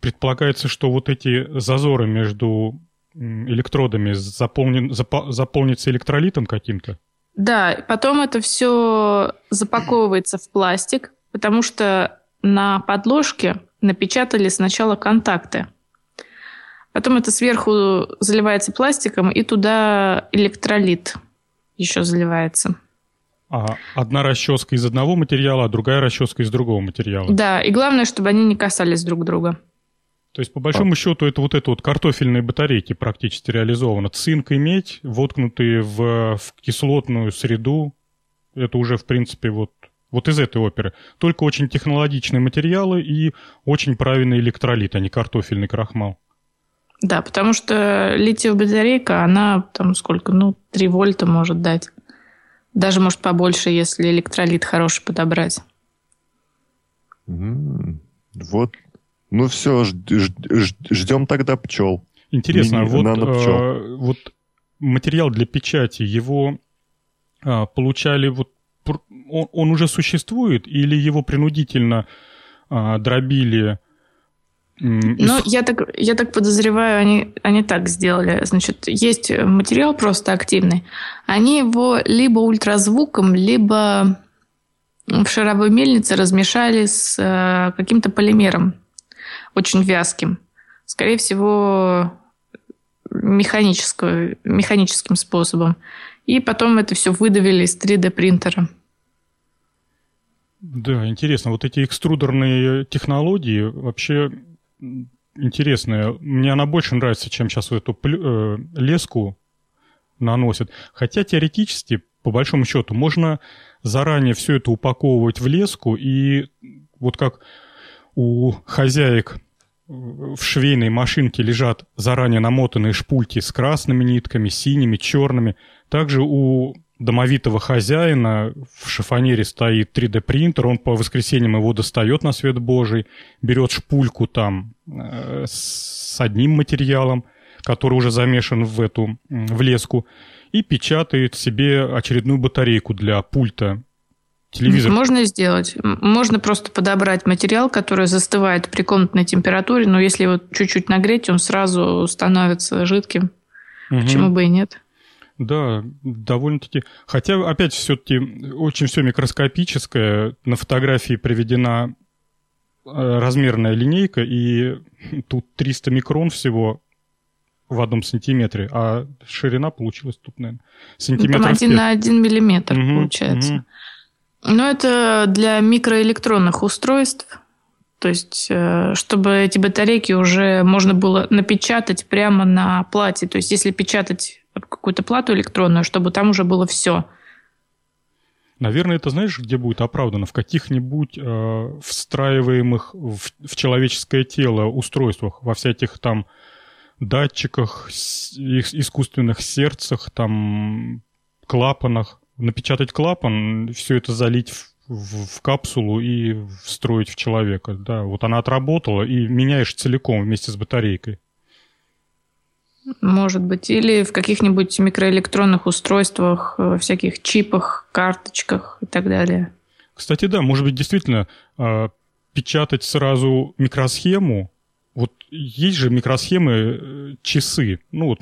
предполагается, что вот эти зазоры между электродами заполнен, запо, заполнится электролитом каким-то? Да, потом это все запаковывается в пластик, потому что на подложке напечатали сначала контакты. Потом это сверху заливается пластиком, и туда электролит еще заливается. А одна расческа из одного материала, а другая расческа из другого материала. Да, и главное, чтобы они не касались друг друга. То есть, по большому а. счету, это вот это вот картофельные батарейки практически реализовано. Цинк и медь, воткнутые в, в кислотную среду. Это уже, в принципе, вот, вот из этой оперы. Только очень технологичные материалы и очень правильный электролит, а не картофельный крахмал. Да, потому что литиевая батарейка, она там сколько, ну, 3 вольта может дать. Даже, может, побольше, если электролит хороший подобрать. Вот. Ну все, ждем тогда пчел. Интересно, вот, э, вот материал для печати, его э, получали вот он, он уже существует или его принудительно э, дробили ну, я так, я так подозреваю, они, они так сделали. Значит, есть материал просто активный. Они его либо ультразвуком, либо в шаровой мельнице размешали с э, каким-то полимером, очень вязким. Скорее всего, механическим способом. И потом это все выдавили из 3D принтера. Да, интересно. Вот эти экструдерные технологии вообще интересная. Мне она больше нравится, чем сейчас эту э, леску наносят. Хотя теоретически, по большому счету, можно заранее все это упаковывать в леску, и вот как у хозяек в швейной машинке лежат заранее намотанные шпульки с красными нитками, синими, черными. Также у домовитого хозяина в шифонере стоит 3D-принтер, он по воскресеньям его достает на свет Божий, берет шпульку там э, с одним материалом, который уже замешан в эту, в леску, и печатает себе очередную батарейку для пульта телевизора. Можно сделать. Можно просто подобрать материал, который застывает при комнатной температуре, но если его чуть-чуть нагреть, он сразу становится жидким. Угу. Почему бы и нет? Да, довольно-таки. Хотя, опять, все-таки очень все микроскопическое. На фотографии приведена э, размерная линейка, и тут 300 микрон всего в одном сантиметре, а ширина получилась тут, наверное, сантиметров Там один 5. на один миллиметр угу, получается. Угу. Но это для микроэлектронных устройств. То есть, э, чтобы эти батарейки уже можно было напечатать прямо на плате. То есть, если печатать какую-то плату электронную, чтобы там уже было все. Наверное, это знаешь, где будет оправдано? В каких-нибудь э, встраиваемых в, в человеческое тело устройствах, во всяких там датчиках, искусственных сердцах, там клапанах. Напечатать клапан, все это залить в, в, в капсулу и встроить в человека. Да, вот она отработала и меняешь целиком вместе с батарейкой. Может быть. Или в каких-нибудь микроэлектронных устройствах, э, всяких чипах, карточках и так далее. Кстати, да, может быть, действительно э, печатать сразу микросхему. Вот есть же микросхемы э, часы, ну вот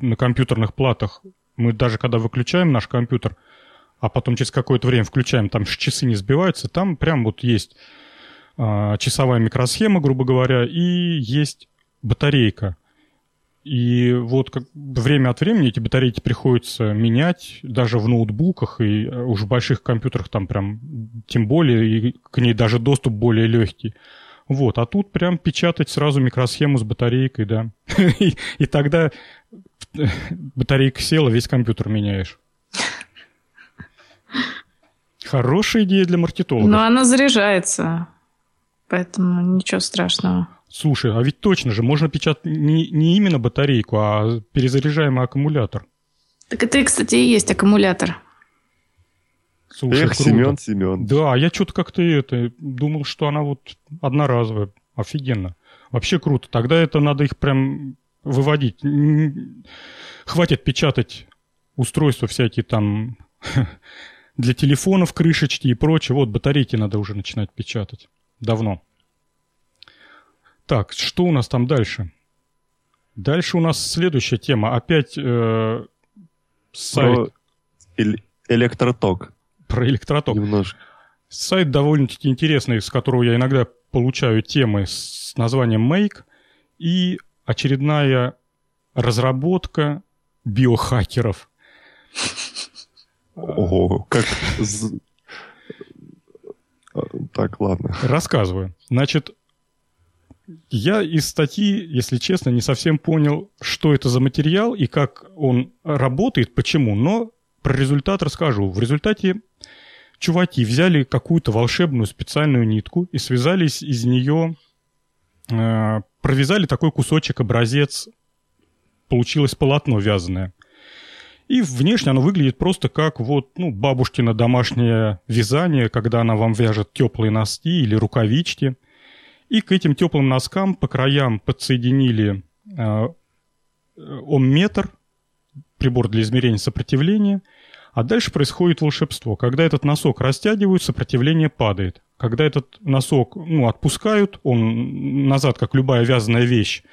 на компьютерных платах. Мы даже когда выключаем наш компьютер, а потом через какое-то время включаем, там часы не сбиваются, там прям вот есть часовая микросхема, грубо говоря, и есть батарейка – и вот как, время от времени эти батарейки приходится менять, даже в ноутбуках и э, уж в больших компьютерах там прям тем более, и к ней даже доступ более легкий. Вот, а тут прям печатать сразу микросхему с батарейкой, да. и, тогда э, батарейка села, весь компьютер меняешь. Хорошая идея для маркетолога. Но она заряжается, поэтому ничего страшного. Слушай, а ведь точно же, можно печатать не, не именно батарейку, а перезаряжаемый аккумулятор. Так это, кстати, и есть аккумулятор. Слушай, Эх, круто. Семен, Семен. Да, я что-то как-то это думал, что она вот одноразовая. Офигенно. Вообще круто. Тогда это надо их прям выводить. Хватит печатать устройства всякие там для телефонов, крышечки и прочее. Вот батарейки надо уже начинать печатать. Давно. Так, что у нас там дальше? Дальше у нас следующая тема. Опять э, сайт... Про электроток. Про электроток. Немножко. Сайт довольно-таки интересный, с которого я иногда получаю темы с названием Make. И очередная разработка биохакеров. Ого, как... Так, ладно. Рассказываю. Значит, я из статьи, если честно, не совсем понял, что это за материал и как он работает, почему, но про результат расскажу. В результате чуваки взяли какую-то волшебную специальную нитку и связались из нее, провязали такой кусочек, образец, получилось полотно вязаное. И внешне оно выглядит просто как вот, ну, бабушкино домашнее вязание, когда она вам вяжет теплые носки или рукавички. И к этим теплым носкам по краям подсоединили э, омметр, прибор для измерения сопротивления, а дальше происходит волшебство. Когда этот носок растягивают, сопротивление падает. Когда этот носок ну, отпускают, он назад, как любая вязаная вещь,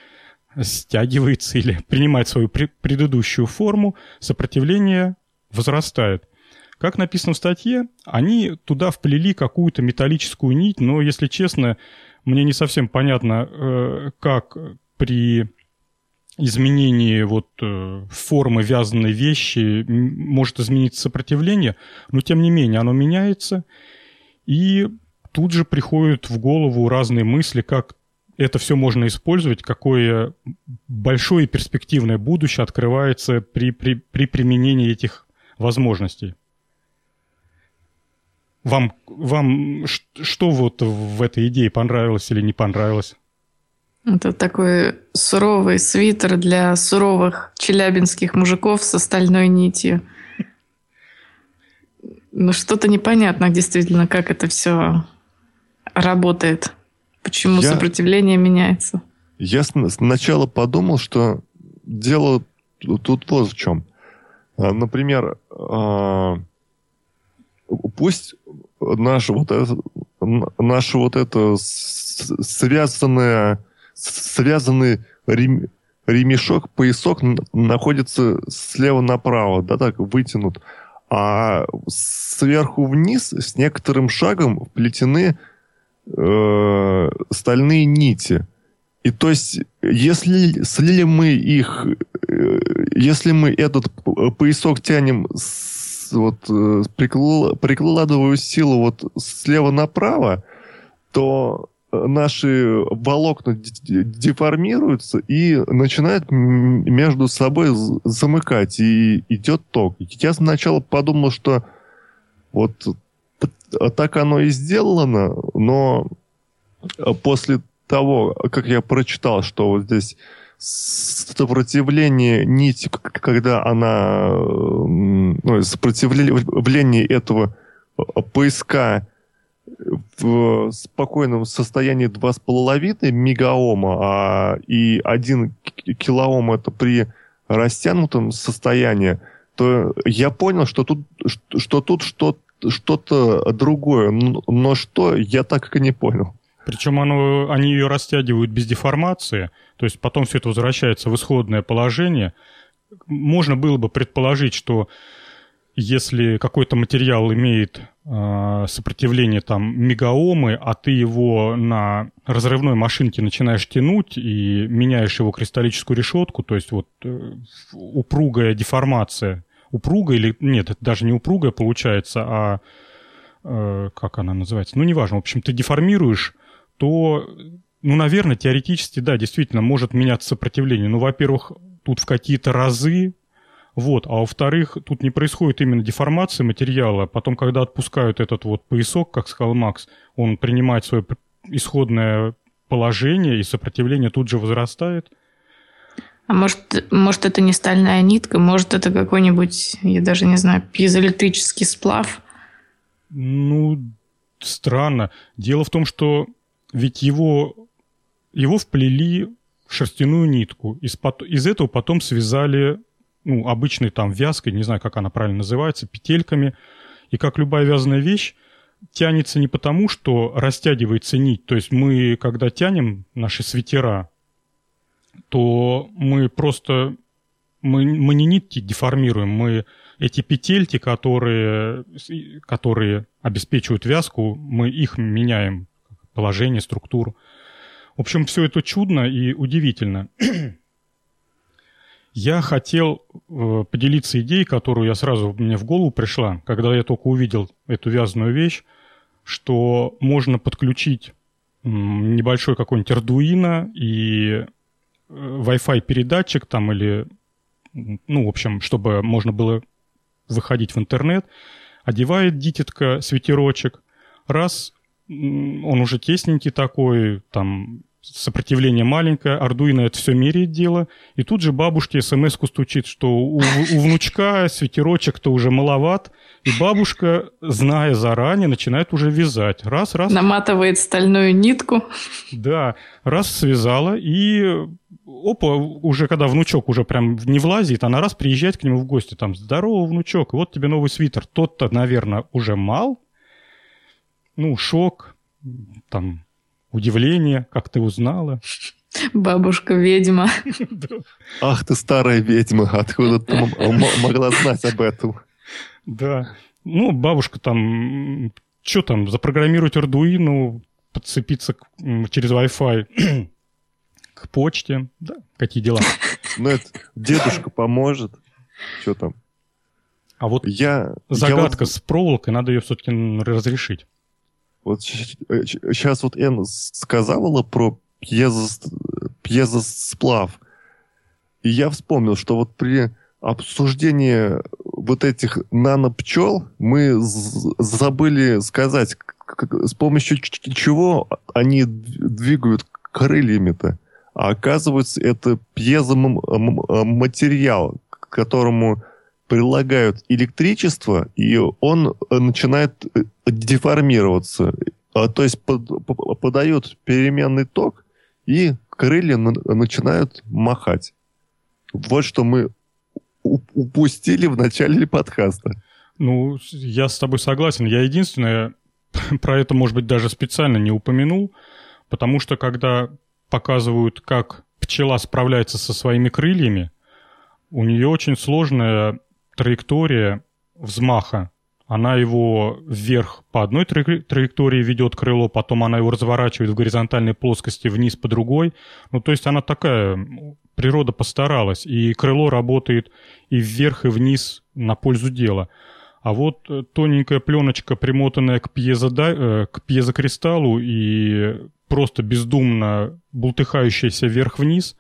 стягивается или принимает свою предыдущую форму, сопротивление возрастает. Как написано в статье, они туда вплели какую-то металлическую нить, но, если честно, мне не совсем понятно, э, как при изменении вот э, формы вязаной вещи может измениться сопротивление, но тем не менее оно меняется, и тут же приходят в голову разные мысли, как это все можно использовать, какое большое перспективное будущее открывается при, при, при применении этих возможностей. Вам, вам что вот в этой идее понравилось или не понравилось? Это такой суровый свитер для суровых челябинских мужиков с стальной нитью. Ну, что-то непонятно действительно, как это все работает. Почему я, сопротивление меняется? Я сначала подумал, что дело тут вот в чем. А, например, а, пусть наше вот это, наше вот это связанное, связанный рем, ремешок, поясок находится слева направо, да, так вытянут, а сверху вниз с некоторым шагом вплетены э, стальные нити. И то есть, если слили мы их, э, если мы этот поясок тянем с, вот, э, прикл, прикладываю силу вот слева направо, то наши волокна деформируются и начинают между собой замыкать, и идет ток. Я сначала подумал, что вот так оно и сделано, но после того, как я прочитал, что вот здесь сопротивление нити, когда она, ну, сопротивление этого поиска в спокойном состоянии 2,5 мегаома, а и 1 килоом это при растянутом состоянии, то я понял, что тут, что тут что что-то другое. Но что, я так и не понял. Причем оно, они ее растягивают без деформации, то есть потом все это возвращается в исходное положение. Можно было бы предположить, что если какой-то материал имеет сопротивление там мегаомы, а ты его на разрывной машинке начинаешь тянуть и меняешь его кристаллическую решетку, то есть вот э, упругая деформация упругая или... Нет, это даже не упругая получается, а... Э, как она называется? Ну, неважно. В общем, ты деформируешь, то... Ну, наверное, теоретически, да, действительно, может меняться сопротивление. Ну, во-первых, тут в какие-то разы, вот, а во-вторых, тут не происходит именно деформация материала. Потом, когда отпускают этот вот поясок, как сказал Макс, он принимает свое исходное положение, и сопротивление тут же возрастает – а может, может, это не стальная нитка, может, это какой-нибудь, я даже не знаю, пьезоэлектрический сплав? Ну, странно. Дело в том, что ведь его, его вплели в шерстяную нитку. Из, из этого потом связали ну, обычной там вязкой, не знаю, как она правильно называется, петельками. И как любая вязаная вещь, тянется не потому, что растягивается нить. То есть мы, когда тянем наши свитера, то мы просто мы, мы не нитки деформируем, мы эти петельки, которые, которые обеспечивают вязку, мы их меняем, положение, структуру. В общем, все это чудно и удивительно. Я хотел э, поделиться идеей, которую я сразу мне в голову пришла, когда я только увидел эту вязаную вещь, что можно подключить небольшой какой-нибудь Arduino и э, Wi-Fi передатчик там или, ну, в общем, чтобы можно было выходить в интернет, одевает дитятка свитерочек, раз он уже тесненький такой, там сопротивление маленькое, Ардуино это все меряет дело, и тут же бабушке смс-ку стучит, что у, у внучка свитерочек-то уже маловат, и бабушка, зная заранее, начинает уже вязать. Раз, раз. Наматывает стальную нитку. Да, раз связала, и опа, уже когда внучок уже прям не влазит, она раз приезжает к нему в гости, там, здорово, внучок, вот тебе новый свитер. Тот-то, наверное, уже мал, ну, шок, там, удивление, как ты узнала. Бабушка-ведьма. Ах ты старая ведьма, откуда ты могла знать об этом? Да. Ну, бабушка там, что там, запрограммировать Arduino, подцепиться к, через Wi-Fi к почте. Да, какие дела. Ну, это дедушка поможет. Что там? А вот я, загадка я вот... с проволокой, надо ее все-таки разрешить. Вот сейчас вот Эн сказала про пьезо, пьезосплав. И я вспомнил, что вот при обсуждении вот этих нанопчел мы забыли сказать, с помощью чего они двигают крыльями-то. А оказывается, это пьезоматериал, к которому прилагают электричество, и он начинает э, деформироваться. А, то есть подают переменный ток, и крылья начинают махать. Вот что мы упустили в начале подкаста. Ну, я с тобой согласен. Я единственное, про это, может быть, даже специально не упомянул, потому что когда показывают, как пчела справляется со своими крыльями, у нее очень сложная траектория взмаха. Она его вверх по одной траектории ведет крыло, потом она его разворачивает в горизонтальной плоскости вниз по другой. Ну, то есть она такая природа постаралась, и крыло работает и вверх, и вниз на пользу дела. А вот э, тоненькая пленочка, примотанная к, пьезода... Э, к пьезокристаллу и просто бездумно бултыхающаяся вверх-вниз,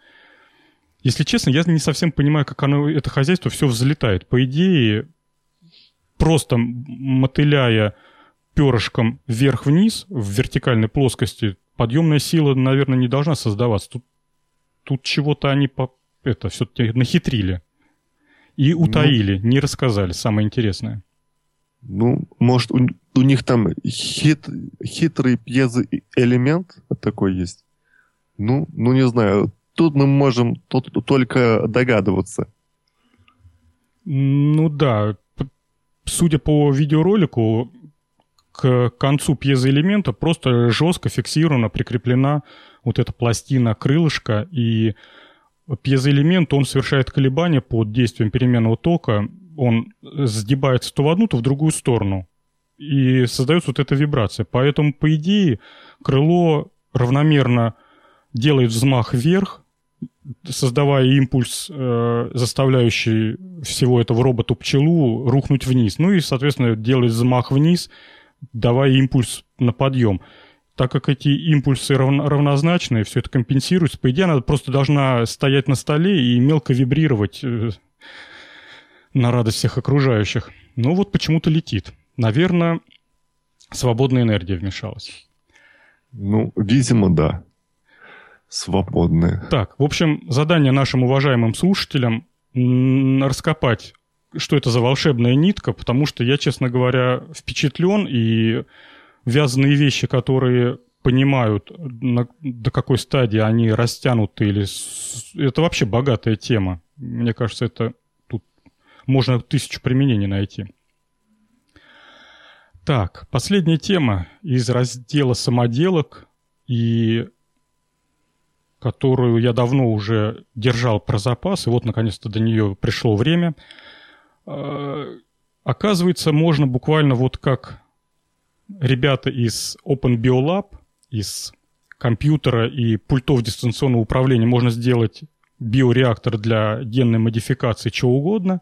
если честно, я не совсем понимаю, как оно, это хозяйство все взлетает. По идее, просто мотыляя перышком вверх-вниз в вертикальной плоскости, подъемная сила, наверное, не должна создаваться. Тут тут чего-то они по, это все-таки нахитрили. И ну. утаили, ну, не рассказали, самое интересное. Ну, может, у, у них там хит, хитрый пьезоэлемент такой есть. Ну, ну, не знаю. Тут мы можем тут, только догадываться. Ну да. Судя по видеоролику, к концу пьезоэлемента просто жестко фиксирована, прикреплена вот эта пластина крылышка, и пьезоэлемент, он совершает колебания под действием переменного тока, он сгибается то в одну, то в другую сторону. И создается вот эта вибрация. Поэтому, по идее, крыло равномерно делает взмах вверх, создавая импульс, э, заставляющий всего этого робота-пчелу рухнуть вниз. Ну и, соответственно, делает взмах вниз, давая импульс на подъем так как эти импульсы равно, равнозначные, все это компенсируется, по идее, она просто должна стоять на столе и мелко вибрировать э, на радость всех окружающих. Но вот почему-то летит. Наверное, свободная энергия вмешалась. Ну, видимо, да. Свободная. Так, в общем, задание нашим уважаемым слушателям раскопать, что это за волшебная нитка, потому что я, честно говоря, впечатлен и вязаные вещи, которые понимают, на, до какой стадии они растянуты, или это вообще богатая тема. Мне кажется, это тут можно тысячу применений найти. Так, последняя тема из раздела самоделок, и которую я давно уже держал про запас, и вот наконец-то до нее пришло время. А, оказывается, можно буквально вот как ребята из Open Biolab, из компьютера и пультов дистанционного управления можно сделать биореактор для генной модификации чего угодно.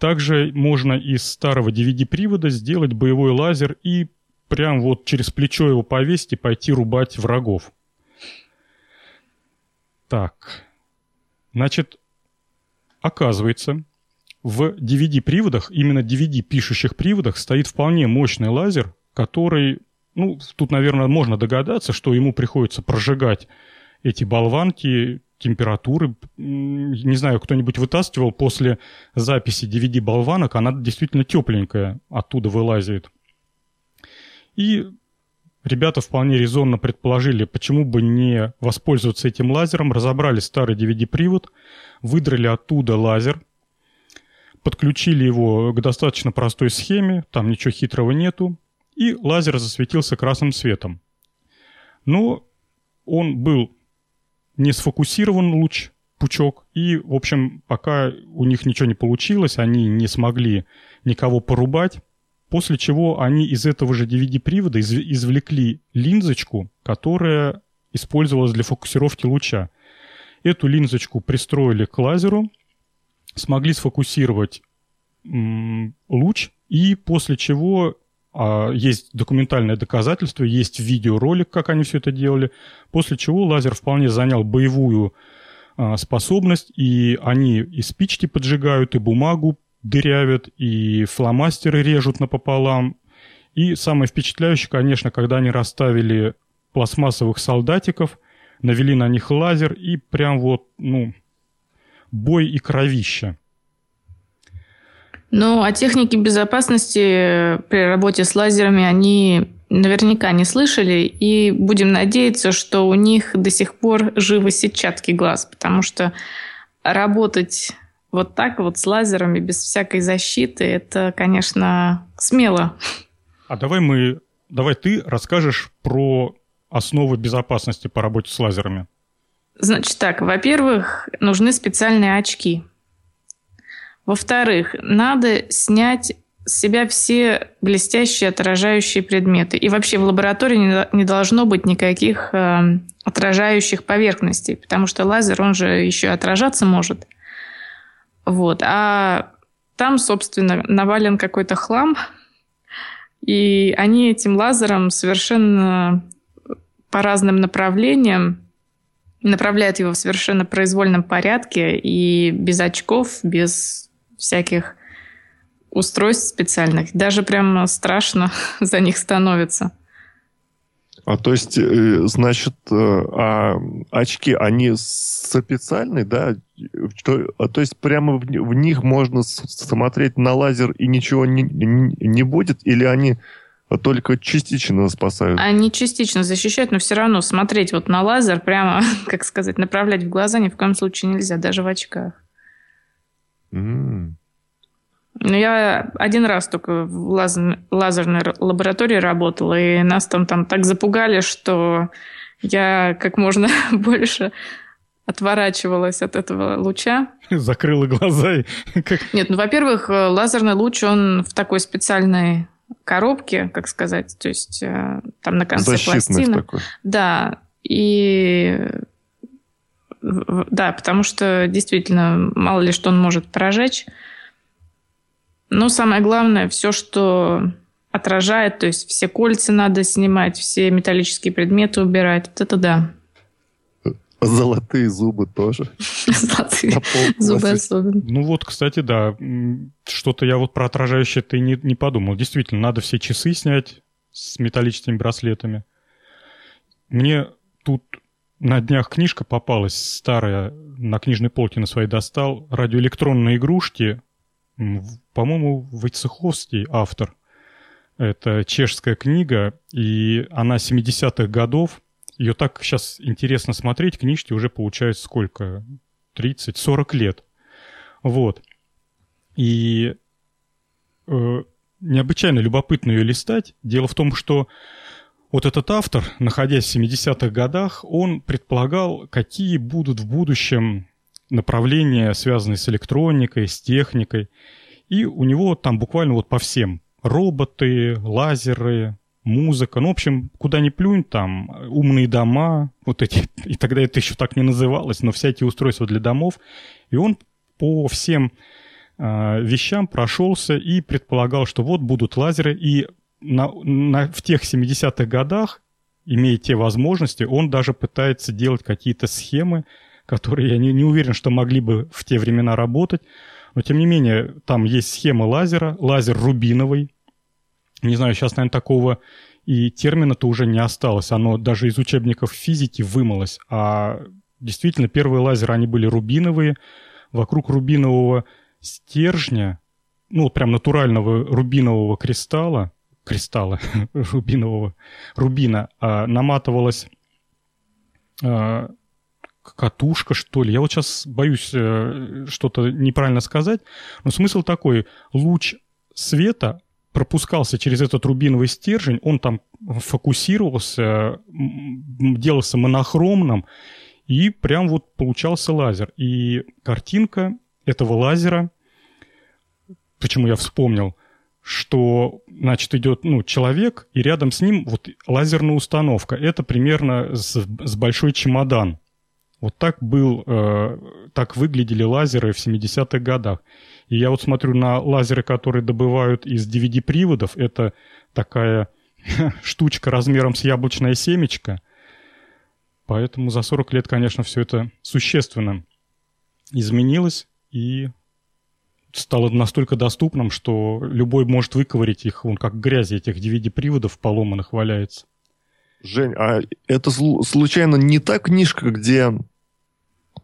Также можно из старого DVD-привода сделать боевой лазер и прям вот через плечо его повесить и пойти рубать врагов. Так, значит, оказывается, в DVD-приводах, именно DVD-пишущих приводах, стоит вполне мощный лазер, который, ну, тут, наверное, можно догадаться, что ему приходится прожигать эти болванки температуры. Не знаю, кто-нибудь вытаскивал после записи DVD-болванок, она действительно тепленькая оттуда вылазит. И ребята вполне резонно предположили, почему бы не воспользоваться этим лазером, разобрали старый DVD-привод, выдрали оттуда лазер, подключили его к достаточно простой схеме, там ничего хитрого нету, и лазер засветился красным светом. Но он был не сфокусирован луч, пучок, и, в общем, пока у них ничего не получилось, они не смогли никого порубать, после чего они из этого же DVD-привода извлекли линзочку, которая использовалась для фокусировки луча. Эту линзочку пристроили к лазеру, смогли сфокусировать луч, и после чего а, есть документальное доказательство, есть видеоролик, как они все это делали, после чего лазер вполне занял боевую а, способность, и они и спички поджигают, и бумагу дырявят, и фломастеры режут напополам. И самое впечатляющее, конечно, когда они расставили пластмассовых солдатиков, навели на них лазер, и прям вот, ну, бой и кровища. Ну, а техники безопасности при работе с лазерами, они наверняка не слышали, и будем надеяться, что у них до сих пор живы сетчатки глаз, потому что работать вот так вот с лазерами без всякой защиты, это, конечно, смело. А давай мы, давай ты расскажешь про основы безопасности по работе с лазерами. Значит так, во-первых, нужны специальные очки – во-вторых, надо снять с себя все блестящие отражающие предметы. И вообще в лаборатории не должно быть никаких э, отражающих поверхностей, потому что лазер, он же еще отражаться может. Вот. А там, собственно, навален какой-то хлам, и они этим лазером совершенно по разным направлениям направляют его в совершенно произвольном порядке и без очков, без всяких устройств специальных. Даже прям страшно за них становится. А то есть, э, значит, э, а очки, они специальные, да? Что, а то есть прямо в, в них можно смотреть на лазер и ничего не, не, не будет? Или они только частично спасают? Они частично защищают, но все равно смотреть вот на лазер прямо, как сказать, направлять в глаза ни в коем случае нельзя, даже в очках. Mm. Ну, я один раз только в лазерной лаборатории работала, и нас там, там так запугали, что я как можно больше отворачивалась от этого луча. Закрыла глаза и... Нет, ну, во-первых, лазерный луч, он в такой специальной коробке, как сказать, то есть э, там на конце Защитный пластина. Такой. Да, и да, потому что действительно мало ли что он может прожечь. Но самое главное, все, что отражает, то есть все кольца надо снимать, все металлические предметы убирать. Вот это да. Золотые зубы тоже. Золотые зубы особенно. Ну вот, кстати, да. Что-то я вот про отражающее ты не, не подумал. Действительно, надо все часы снять с металлическими браслетами. Мне тут на днях книжка попалась старая, на книжной полке на своей достал. Радиоэлектронные игрушки. По-моему, Войцеховский автор. Это чешская книга, и она 70-х годов. Ее так сейчас интересно смотреть, книжке уже получается сколько? 30-40 лет. Вот. И э, необычайно любопытно ее листать. Дело в том, что вот этот автор, находясь в 70-х годах, он предполагал, какие будут в будущем направления, связанные с электроникой, с техникой. И у него там буквально вот по всем роботы, лазеры, музыка. Ну, в общем, куда ни плюнь, там умные дома, вот эти, и тогда это еще так не называлось, но эти устройства для домов. И он по всем э, вещам прошелся и предполагал, что вот будут лазеры, и на, на, в тех 70-х годах, имея те возможности, он даже пытается делать какие-то схемы, которые я не, не уверен, что могли бы в те времена работать. Но, тем не менее, там есть схема лазера, лазер рубиновый. Не знаю, сейчас, наверное, такого и термина-то уже не осталось. Оно даже из учебников физики вымылось. А действительно, первые лазеры, они были рубиновые. Вокруг рубинового стержня, ну, прям натурального рубинового кристалла, кристалла рубинового, рубина, а, наматывалась а, катушка, что ли. Я вот сейчас боюсь э, что-то неправильно сказать, но смысл такой. Луч света пропускался через этот рубиновый стержень, он там фокусировался, делался монохромным, и прям вот получался лазер. И картинка этого лазера, почему я вспомнил, что, значит, идет ну, человек, и рядом с ним вот лазерная установка. Это примерно с, с большой чемодан. Вот так был, э, так выглядели лазеры в 70-х годах. И я вот смотрю на лазеры, которые добывают из DVD-приводов. Это такая штучка размером с яблочное семечко. Поэтому за 40 лет, конечно, все это существенно изменилось и стало настолько доступным, что любой может выковырить их, он как грязи этих DVD-приводов поломанных валяется. Жень, а это случайно не та книжка, где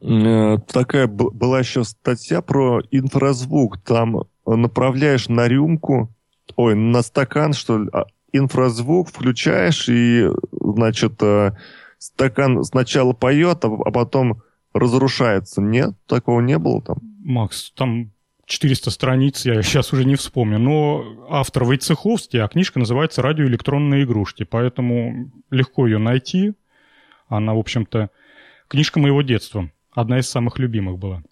э, такая была еще статья про инфразвук? Там направляешь на рюмку, ой, на стакан, что ли, а инфразвук включаешь, и, значит, э, стакан сначала поет, а, а потом разрушается. Нет, такого не было там. Макс, там 400 страниц, я сейчас уже не вспомню, но автор Войцеховский, а книжка называется «Радиоэлектронные игрушки», поэтому легко ее найти. Она, в общем-то, книжка моего детства, одна из самых любимых была.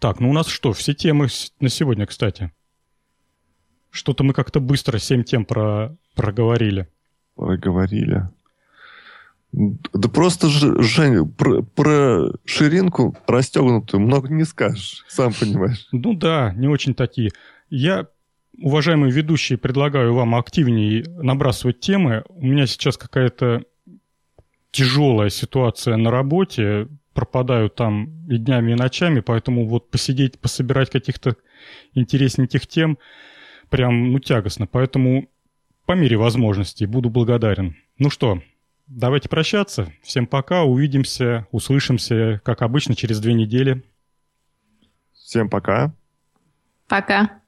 Так, ну у нас что, все темы на сегодня, кстати? Что-то мы как-то быстро семь тем про... проговорили. Проговорили. Да просто, Женя, про, про ширинку расстегнутую много не скажешь, сам понимаешь. Ну да, не очень такие. Я, уважаемые ведущие, предлагаю вам активнее набрасывать темы. У меня сейчас какая-то тяжелая ситуация на работе, пропадаю там и днями, и ночами, поэтому вот посидеть, пособирать каких-то интересненьких тем прям, ну, тягостно. Поэтому по мере возможностей буду благодарен. Ну что, давайте прощаться. Всем пока, увидимся, услышимся, как обычно, через две недели. Всем пока. Пока.